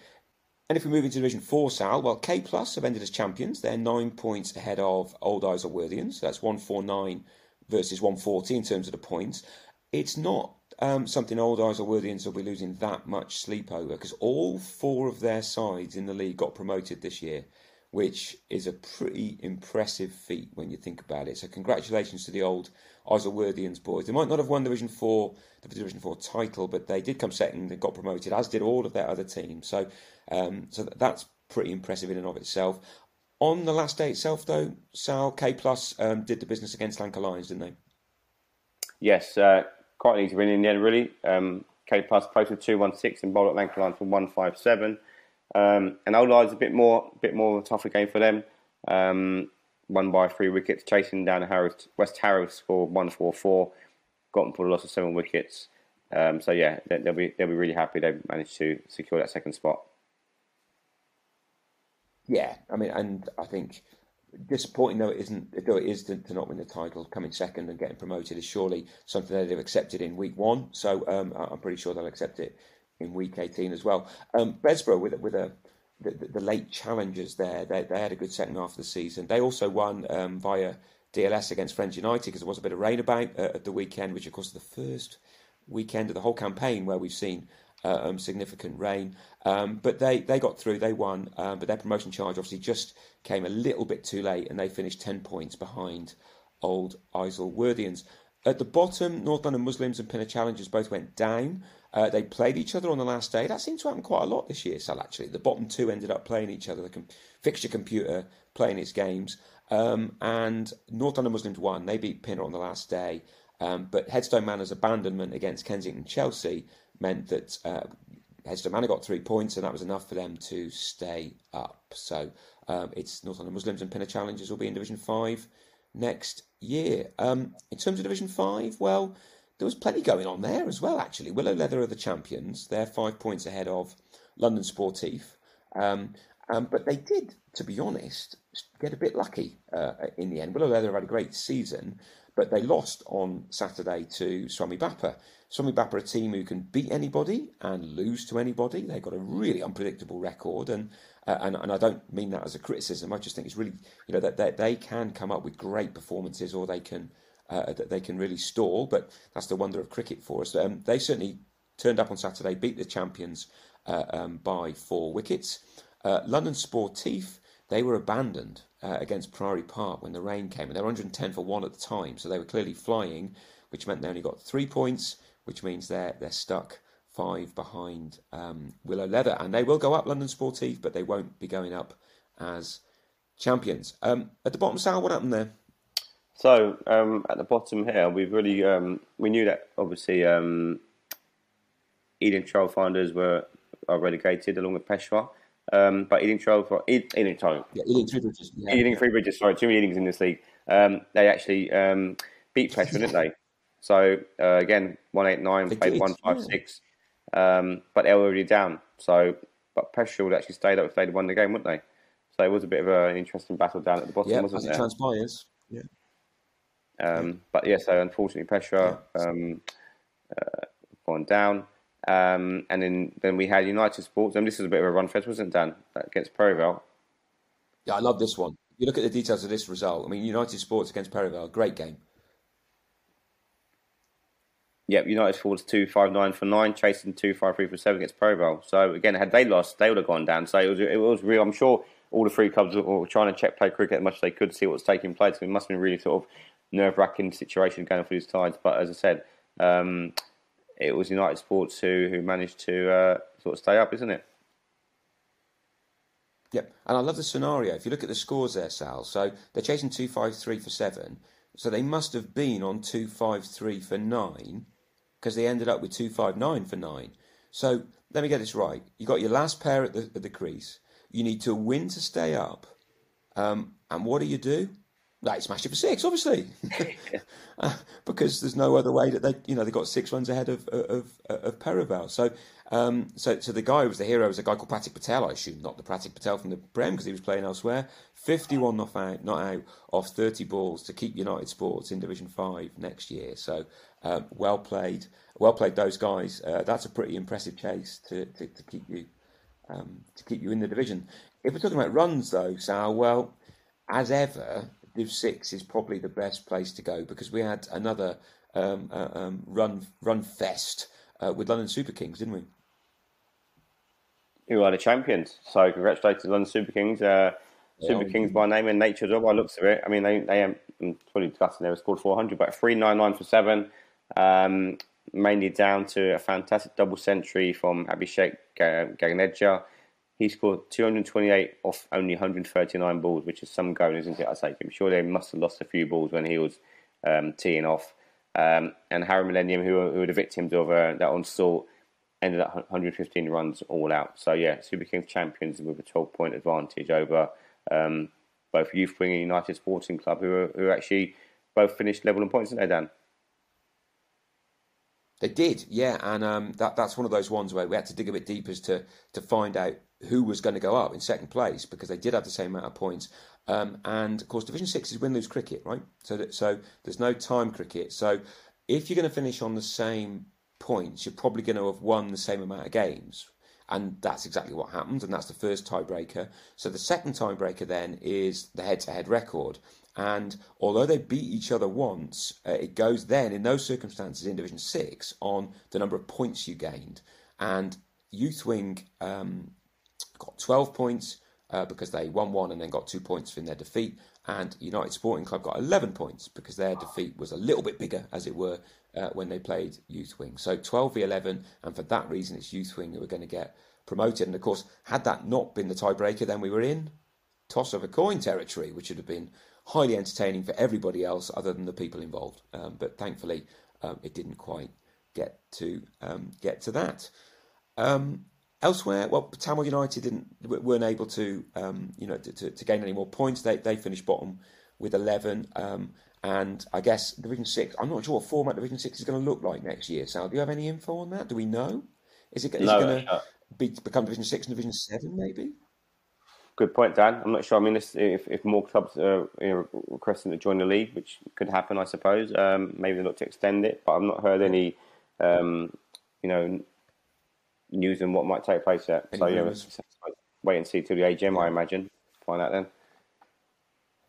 And if we move into Division 4, Sal, well, K Plus have ended as champions. They're nine points ahead of Old Isleworthians. So that's 149 versus 140 in terms of the points. It's not um, something Old Isleworthians will be losing that much sleep over because all four of their sides in the league got promoted this year, which is a pretty impressive feat when you think about it. So, congratulations to the Old Isleworthians boys. They might not have won Division 4 the Division Four title, but they did come second and got promoted, as did all of their other teams. So, um, so that's pretty impressive in and of itself. On the last day itself, though, Sal K Plus um, did the business against Lanka Lions, didn't they? Yes, uh, quite an easy win in the end, really. Um, K Plus to two one six and bowled at Lanka Lions for one five seven. Um, and Old Lions a bit more, a bit more of a tougher game for them. Um, won by three wickets, chasing down Harrows, West Harrow scored one four four got for a loss of seven wickets. Um, so yeah, they'll be they'll be really happy they managed to secure that second spot. Yeah, I mean, and I think disappointing though it isn't, though it is to, to, not win the title, coming second and getting promoted is surely something that they've accepted in week one. So um, I'm pretty sure they'll accept it in week 18 as well. Um, Bessborough with with a the, the, late challengers there, they, they had a good second half of the season. They also won um, via DLS against Friends United because there was a bit of rain about uh, at the weekend, which of course is the first weekend of the whole campaign where we've seen uh, um, significant rain. Um, but they, they got through, they won, um, but their promotion charge obviously just came a little bit too late and they finished 10 points behind Old Isleworthians. At the bottom, North London Muslims and Pinner Challengers both went down. Uh, they played each other on the last day. That seems to happen quite a lot this year, Sal, actually. The bottom two ended up playing each other. The com- fixture computer playing its games. Um, and North London Muslims won. They beat Pinner on the last day. Um, but Headstone Manor's abandonment against Kensington Chelsea meant that uh, Headstone Manor got three points, and that was enough for them to stay up. So um, it's North London Muslims and Pinner Challengers will be in Division 5 next year. Um, in terms of Division 5, well, there was plenty going on there as well, actually. Willow Leather are the champions. They're five points ahead of London Sportif. Um, Um, but they did, to be honest, get a bit lucky uh, in the end. Willow Leather had a great season, but they lost on Saturday to Swami Bappa. Swami Bappa a team who can beat anybody and lose to anybody. They've got a really unpredictable record, and uh, and, and I don't mean that as a criticism. I just think it's really, you know, that, that they can come up with great performances or they can uh, that they can really stall. But that's the wonder of cricket for us. Um, they certainly turned up on Saturday, beat the champions uh, um, by four wickets. Uh, London Sportif, they were abandoned uh, against Priory Park when the rain came, and they were 110 for one at the time, so they were clearly flying, which meant they only got three points, which means they're they're stuck five behind um, Willow Leather, and they will go up London Sportive, but they won't be going up as champions. Um, at the bottom, Sal, what happened there? So um, at the bottom here, we've really um, we knew that obviously um, Ealing Trailfinders were are relegated along with Peshawar. Um, but Ealing Trail, Ealing, sorry, yeah, Ealing Three Bridges, yeah, Ealing. Three Bridges, sorry, two Ealings in this league. Um, they actually um, beat Peshawar, didn't they? So uh, again, one eight nine played one five six, um, but they were already down. So, but Peshawar would actually stayed up if they'd won the game, wouldn't they? So it was a bit of an interesting battle down at the bottom, yeah, wasn't as it? it transpires. Yeah. Um, but yeah, so unfortunately, Peshawar um, uh, gone down. Um, and then, then we had United Sports, and this was a bit of a run fest, wasn't it, Dan, against Perry Vale? Yeah, I love this one. You look at the details of this result. I mean, United Sports against Perry Vale, great game. Yep, United Sports 2 5 9 for 9, chasing 2 5 3 for 7 against Perry Vale. So, again, had they lost, they would have gone down. So, it was, it was real. I'm sure all the three clubs were trying to check play cricket as much as they could, see what was taking place. So It must have been really sort of nerve wracking situation going for these sides. But as I said, um, it was United Sports who who managed to uh, sort of stay up, isn't it? Yep, and I love the scenario. If you look at the scores there, Sal, so they're chasing two five three for seven, so they must have been on two five three for nine, because they ended up with two five nine for nine. So let me get this right: you got your last pair at the at the crease. You need to win to stay up, um, and what do you do? They smashed it for six, obviously, [laughs] [laughs] uh, because there's no other way that they, you know, they got six runs ahead of of, of Perry So, um, so, so the guy who was the hero was a guy called Pratik Patel, I assume, not the Pratik Patel from the Prem because he was playing elsewhere. Fifty-one not out, not out off thirty balls to keep United Sports in Division Five next year. So, um, well played, well played those guys. Uh, that's a pretty impressive chase to to, to keep you um, to keep you in the division. If we're talking about runs, though, Sal, well, as ever, Div Six is probably the best place to go because we had another um, uh, um, run run fest uh, with London Super Kings, didn't we? Who are the champions? So congratulations, London Super Kings. Uh, Super yeah, Kings by name and nature job. I looked at it. I mean, they they um, I'm probably disgusting. They were scored 400, but 399 for seven. Um, mainly down to a fantastic double century from Abhishek Gaganedja he scored 228 off only 139 balls, which is some going, isn't it? I say, I'm sure they must have lost a few balls when he was um, teeing off. Um, and Harry Millennium, who, who were the victims of uh, that onslaught, ended up 115 runs all out. So yeah, Super Kings champions with a 12 point advantage over um, both Youth Wing and United Sporting Club, who who actually both finished level in points, didn't they, Dan? They did, yeah, and um, that that's one of those ones where we had to dig a bit deeper to to find out who was going to go up in second place because they did have the same amount of points. Um, and of course, Division Six is win lose cricket, right? So that, so there's no time cricket. So if you're going to finish on the same points, you're probably going to have won the same amount of games. And that's exactly what happened, and that's the first tiebreaker. So the second tiebreaker then is the head-to-head record. And although they beat each other once, uh, it goes then in those circumstances in Division Six on the number of points you gained. And Youth Wing um, got 12 points uh, because they won one and then got two points in their defeat. And United Sporting Club got 11 points because their defeat was a little bit bigger, as it were, uh, when they played Youth Wing. So 12 v 11, and for that reason, it's Youth Wing who were going to get promoted. And of course, had that not been the tiebreaker, then we were in toss of a coin territory, which would have been highly entertaining for everybody else other than the people involved. Um, but thankfully, um, it didn't quite get to um, get to that. Um, Elsewhere, well, Tamil United didn't weren't able to um, you know to, to, gain any more points. They they finished bottom with eleven, um, and I guess Division Six. I'm not sure what format Division Six is going to look like next year. Sal, do you have any info on that? Do we know? Is it, is no, it going to be, become Division Six and Division Seven maybe? Good point, Dan. I'm not sure. I mean, if, if more clubs are you know, requesting to join the league, which could happen, I suppose, um, maybe they look to extend it. But I've not heard any, um, you know, news and what might take place yet. So yeah, wait and see till the AGM. I imagine find out then.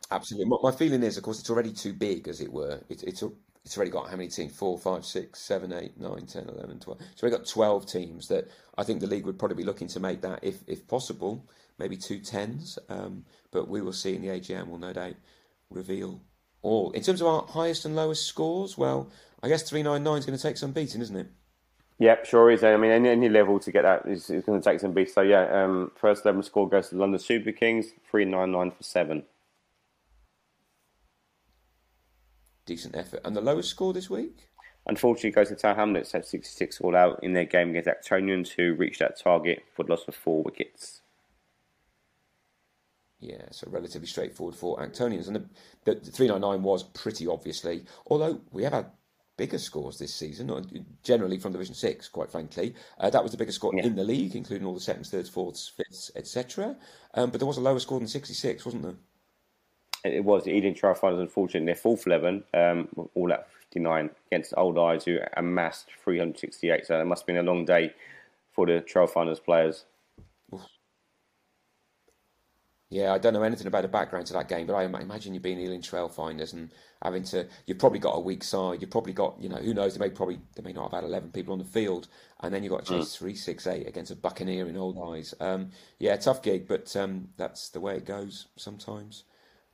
Absolutely. My feeling is, of course, it's already too big, as it were. It, it's it's already got how many teams? Four, five, six, seven, eight, nine, 10, 11, 12. It's already got 12 teams that I think the league would probably be looking to make that, if, if possible, maybe two tens. Um, but we will see in the AGM, We'll no doubt reveal all. In terms of our highest and lowest scores, well, I guess 399 is going to take some beating, isn't it? Yep, sure is. I mean, any, any level to get that is, is going to take some beating. So, yeah, um, first 11 score goes to the London Super Kings, 399 for 7. decent effort. And the lowest score this week? Unfortunately, goes to Tower Hamlets at 66 all out in their game against Actonians, who reached that target for the loss of four wickets. Yeah, so relatively straightforward for Actonians. And the, the, the 399 was pretty obviously, although we have had bigger scores this season, or generally from Division 6, quite frankly. Uh, that was the biggest score yeah. in the league, including all the seconds, thirds, fourths, fifths, etc. Um, but there was a lower score than 66, wasn't there? it was Ealing Trailfinders, unfortunately, their fourth 11, um, all at 59 against Old Eyes, who amassed 368. So it must have been a long day for the Trial Finals players. Yeah, I don't know anything about the background to that game, but I imagine you being Ealing Trailfinders and having to. You've probably got a weak side. You've probably got, you know, who knows? They may probably they may not have had eleven people on the field, and then you've got to chase mm. three, six, eight against a Buccaneer in Old Eyes. Um, yeah, tough gig, but um, that's the way it goes sometimes.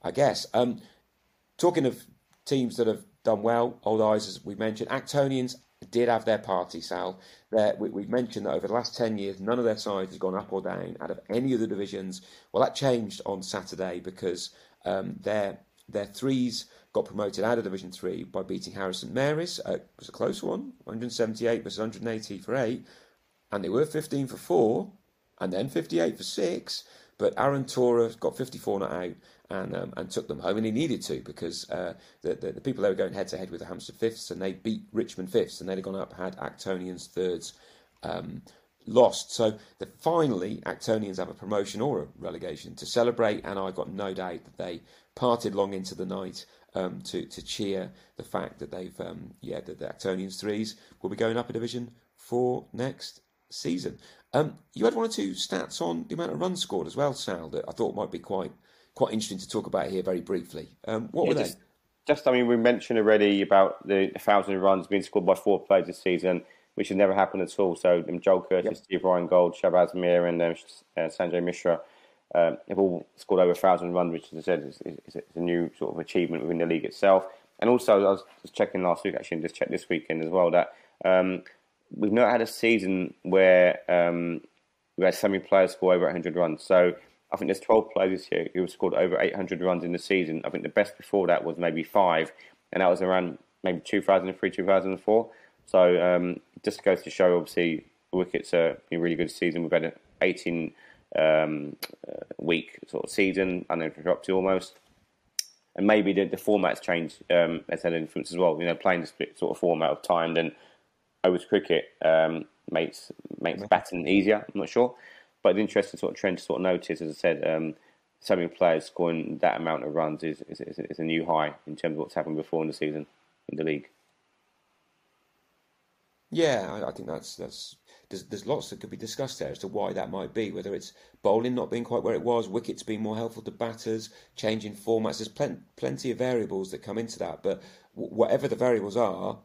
I guess. Um, talking of teams that have done well, Old Eyes, as we mentioned, Actonians did have their party, Sal. We, have mentioned that over the last 10 years, none of their sides has gone up or down out of any of the divisions. Well, that changed on Saturday because um, their, their threes got promoted out of Division 3 by beating Harrow St Mary's. Uh, it was a close one, 178 versus 180 for 8. And they were 15 for 4, and then 58 for 6. But Aaron Tora got 54 not out and um, and took them home, and he needed to because uh, the, the, the people they were going head to head with the Hampstead fifths, and they beat Richmond fifths, and they'd have gone up had Actonians thirds um, lost. So the, finally, Actonians have a promotion or a relegation to celebrate, and I've got no doubt that they parted long into the night um, to to cheer the fact that they've um, yeah that the Actonians threes will be going up a division for next season. Um, you had one or two stats on the amount of runs scored as well, Sal, that I thought might be quite quite interesting to talk about here very briefly. Um, what yeah, were just, they? Just, I mean, we mentioned already about the thousand runs being scored by four players this season, which has never happened at all. So, um, Joel Curtis, yep. Steve Reingold, Shahbaz Mir, and um, uh, Sanjay Mishra um, have all scored over a thousand runs, which, as I said, is, is, is, a new sort of achievement within the league itself. And also, I was just checking last week, actually, and just checked this weekend as well, that um, we've not had a season where um, we had so many players score over 100 runs. So I think there's 12 players this year who have scored over 800 runs in the season. I think the best before that was maybe five, and that was around maybe 2003, 2004. So um, just goes to show, obviously, the Wickets are a really good season. We've had an 18 um, uh, week sort of season, uninterrupted almost. And maybe the, the format's changed um, has had an influence as well. You know, playing the split sort of format of time, then over cricket um, makes makes batting easier. I'm not sure. But the interesting sort of trend to sort of notice, as I said, um, so many players scoring that amount of runs is, is, is, a new high in terms of what's happened before in the season in the league. Yeah, I, I think that's that's there's, there's lots that could be discussed there as to why that might be. Whether it's bowling not being quite where it was, wickets being more helpful to batters, changing formats. There's plen- plenty of variables that come into that. But w- whatever the variables are,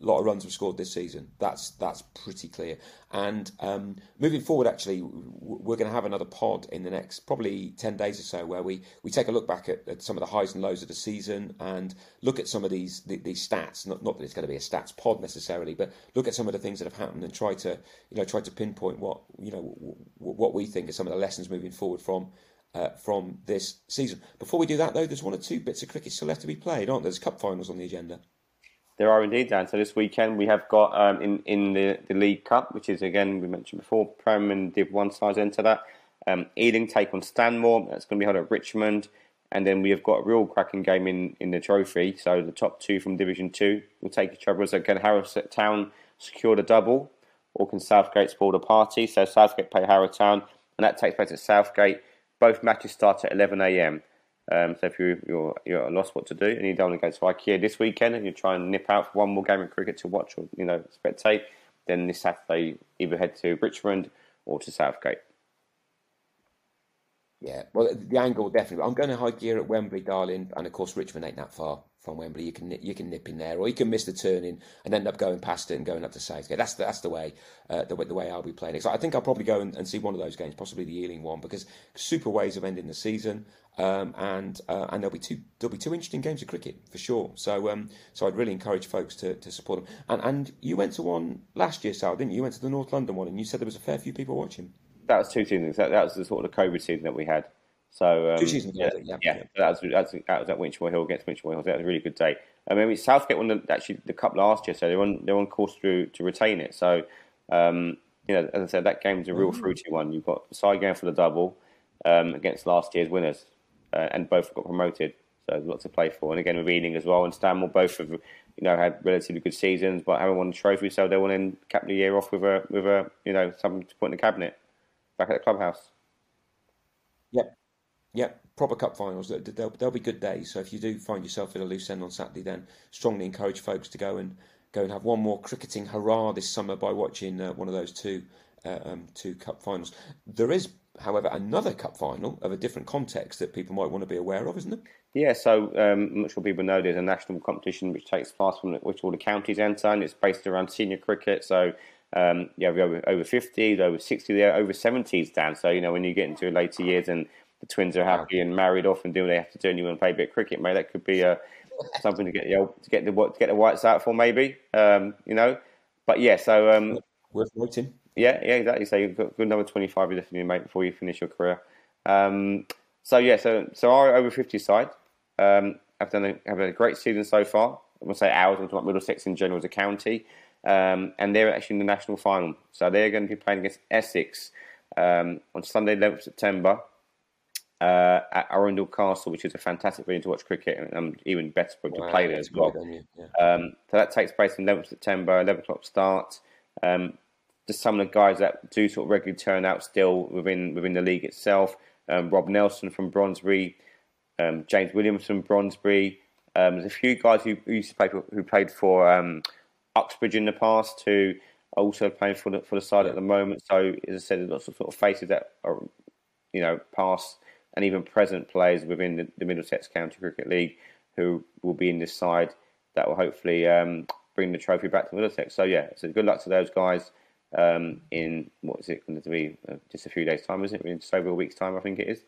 a lot of runs were scored this season. That's that's pretty clear. And um, moving forward, actually, we're going to have another pod in the next probably ten days or so, where we, we take a look back at, at some of the highs and lows of the season and look at some of these these stats. Not, not that it's going to be a stats pod necessarily, but look at some of the things that have happened and try to you know try to pinpoint what you know what we think are some of the lessons moving forward from uh, from this season. Before we do that, though, there's one or two bits of cricket still left to be played, aren't there? There's cup finals on the agenda. There are indeed, Dan. So this weekend we have got um, in in the, the League Cup, which is again we mentioned before, Prem and Div One sides into that. Um, Ealing take on Stanmore. That's going to be held at Richmond, and then we have got a real cracking game in, in the trophy. So the top two from Division Two will take each other. So can Harrow Town secure the double, or can Southgate spoil the party? So Southgate play Harrow Town, and that takes place at Southgate. both matches start at 11 a.m. Um, so if you, you're you're at a loss what to do and you don't want to go to IKEA this weekend and you try and nip out for one more game of cricket to watch or you know spectate, then this Saturday either head to Richmond or to Southgate. Yeah, well, the angle definitely. I'm going to gear at Wembley, darling, and of course Richmond ain't that far from Wembley. You can you can nip in there, or you can miss the turning and end up going past it and going up to Southgate. That's the, that's the way uh, the, the way I'll be playing it. So I think I'll probably go and, and, see one of those games, possibly the Ealing one, because super ways of ending the season, um, and uh, and there'll be two there'll be two interesting games of cricket for sure. So um, so I'd really encourage folks to, to support them. And and you went to one last year, Sal, didn't you? You went to the North London one, and you said there was a fair few people watching. That was two seasons. That, that was the sort of the COVID season that we had. So um, two seasons, yeah, yeah, yeah, yeah. That was, that was, that was at Winchmore Hill against Winchmore Hill. That was a really good day. I mean, Southgate won the, actually the cup last year, so they're on they're on course to to retain it. So, um, you know, as I said, that game's a real mm-hmm. fruity one. You've got the side going for the double um, against last year's winners, uh, and both got promoted. So there's lots to play for. And again, with Ealing as well, and Stanmore both have you know had relatively good seasons, but haven't won a trophy, so they want to cap the year off with a with a you know something to put in the cabinet back at the clubhouse. Yep. Yep, proper cup finals. They'll, they'll be good days. So if you do find yourself in a loose end on Saturday, then strongly encourage folks to go and go and have one more cricketing hurrah this summer by watching uh, one of those two uh, um, two cup finals. There is, however, another cup final of a different context that people might want to be aware of, isn't it? Yeah, so um, I'm sure people know there's a national competition which takes place from which all the counties enter, and it's based around senior cricket. So um, you have over, over 50s, over 60s, over 70s, Dan. So, you know, when you get into later years and the twins are happy and married off and do what they have to do, and you want to play a bit of cricket, mate. That could be uh, [laughs] something to get the old, to get the to get the whites out for, maybe. Um, you know, but yeah. So um, worth noting. Yeah, yeah, exactly. So you've got good number twenty five. You definitely mate before you finish your career. Um, so yeah, so so our over fifty side um, have done a, have a great season so far. I'm gonna say ours. I'm talking about Middlesex in general as a county, um, and they're actually in the national final. So they're going to be playing against Essex um, on Sunday, 11th September uh, at Arundel Castle, which is a fantastic venue to watch cricket, and um, even better to wow, play there as well. Yeah. Um, so that takes place on 11th September, 11 o'clock start. Um, just some of the guys that do sort of regularly turn out still within within the league itself. Um, Rob Nelson from Brondesbury, um, James Williams from Brondesbury. Um, there's a few guys who, who, used to play for, who played for Uxbridge in the past who are also playing for the for the side at the moment. So as I said, there's lots of sort of faces that are you know past and even present players within the, the Middlesex County Cricket League who will be in this side that will hopefully um, bring the trophy back to Middlesex. So yeah, so good luck to those guys um, in what is it going to be? Uh, just a few days' time, isn't it? In just over a week's time, I think it is.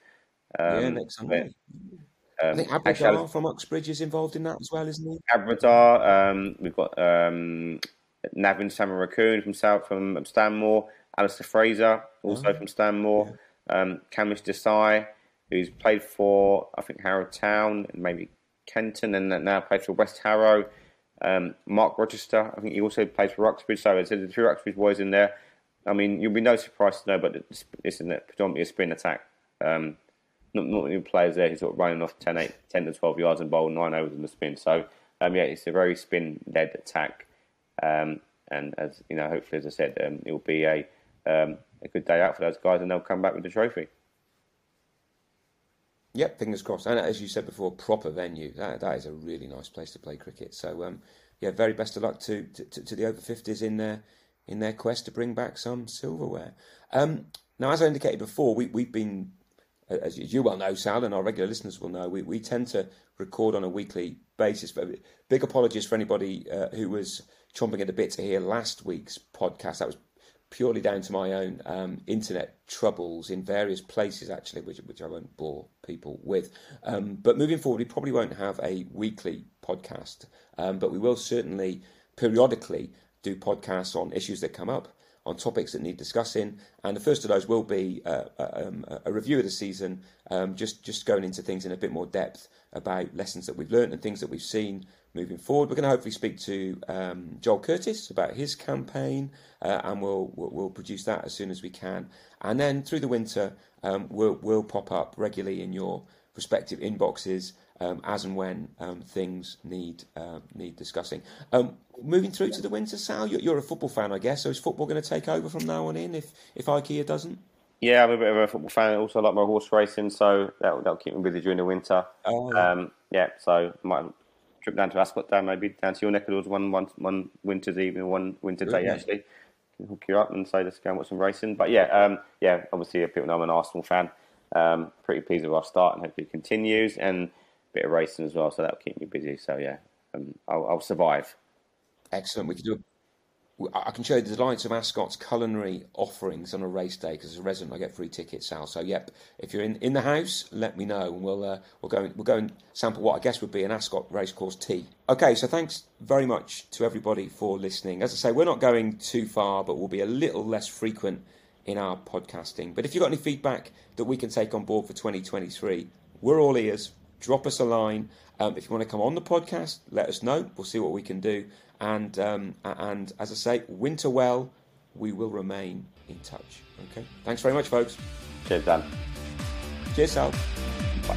Um, yeah, next Sunday. Um, I think Abradar from Uxbridge is involved in that as well, isn't he? Abradar. Um, we've got um, Navin Samarakoon from South from Stanmore. Alistair Fraser, also oh, from Stanmore. Yeah. Um, Kamish Desai who's played for I think Harrow Town and maybe Kenton, and now plays for West Harrow. Um, Mark Rochester, I think he also plays for Uxbridge. So there's the two Uxbridge boys in there. I mean, you'll be no surprise to know, but this is predominantly a spin attack. Um, not, not many players there who's sort of running off 10, 8, 10 to 12 yards and bowl nine overs in the spin. So, um, yeah, it's a very spin led attack. Um, and as you know, hopefully, as I said, um, it will be a, um, a good day out for those guys and they'll come back with the trophy. Yep, fingers crossed. And as you said before, proper venue. That that is a really nice place to play cricket. So um, yeah, very best of luck to, to, to the over fifties in their in their quest to bring back some silverware. Um, now, as I indicated before, we we've been, as you well know, Sal, and our regular listeners will know, we, we tend to record on a weekly basis. But Big apologies for anybody uh, who was chomping at the bit to hear last week's podcast. That was purely down to my own um, internet troubles in various places, actually, which, which I won't bore people with. Um, but moving forward, we probably won't have a weekly podcast, um, but we will certainly periodically do podcasts on issues that come up, on topics that need discussing. And the first of those will be uh, a, um, a, review of the season, um, just, just going into things in a bit more depth about lessons that we've learned and things that we've seen moving forward. We're going to hopefully speak to um, Joel Curtis about his campaign, uh, and we'll, we'll, we'll produce that as soon as we can. And then through the winter, um, we'll we'll pop up regularly in your respective inboxes um, as and when um, things need uh, need discussing. Um, moving through to the winter, Sal, you're, you're, a football fan, I guess. So is football going to take over from now on in if if IKEA doesn't? Yeah, I'm a bit of a football fan. Also, like my horse racing, so that'll, that'll keep me busy during the winter. Oh. Um, yeah, so might trip down to Ascot, down maybe down to your neck of the woods one one one winter's evening, one winter day mate. actually. Can Hook you up and say let's go and watch some racing. But yeah, um, yeah, obviously people know I'm an Arsenal fan. Um, pretty pleased with our start and hopefully it continues and a bit of racing as well, so that'll keep me busy. So yeah, um, I'll, I'll survive. Excellent. We could do. I can show you the delights of Ascot's culinary offerings on a race day because as a resident I get free tickets, Sal. So yep, if you're in, in the house, let me know and we'll uh, we'll go and, we'll go and sample what I guess would be an Ascot racecourse tea. Okay, so thanks very much to everybody for listening. As I say, we're not going too far, but we'll be a little less frequent in our podcasting. But if you've got any feedback that we can take on board for 2023, we're all ears. Drop us a line. Um, if you want to come on the podcast, let us know. We'll see what we can do. And um, and as I say, winter well. We will remain in touch. Okay. Thanks very much, folks. Cheers, Dan. Cheers, Sal. Bye.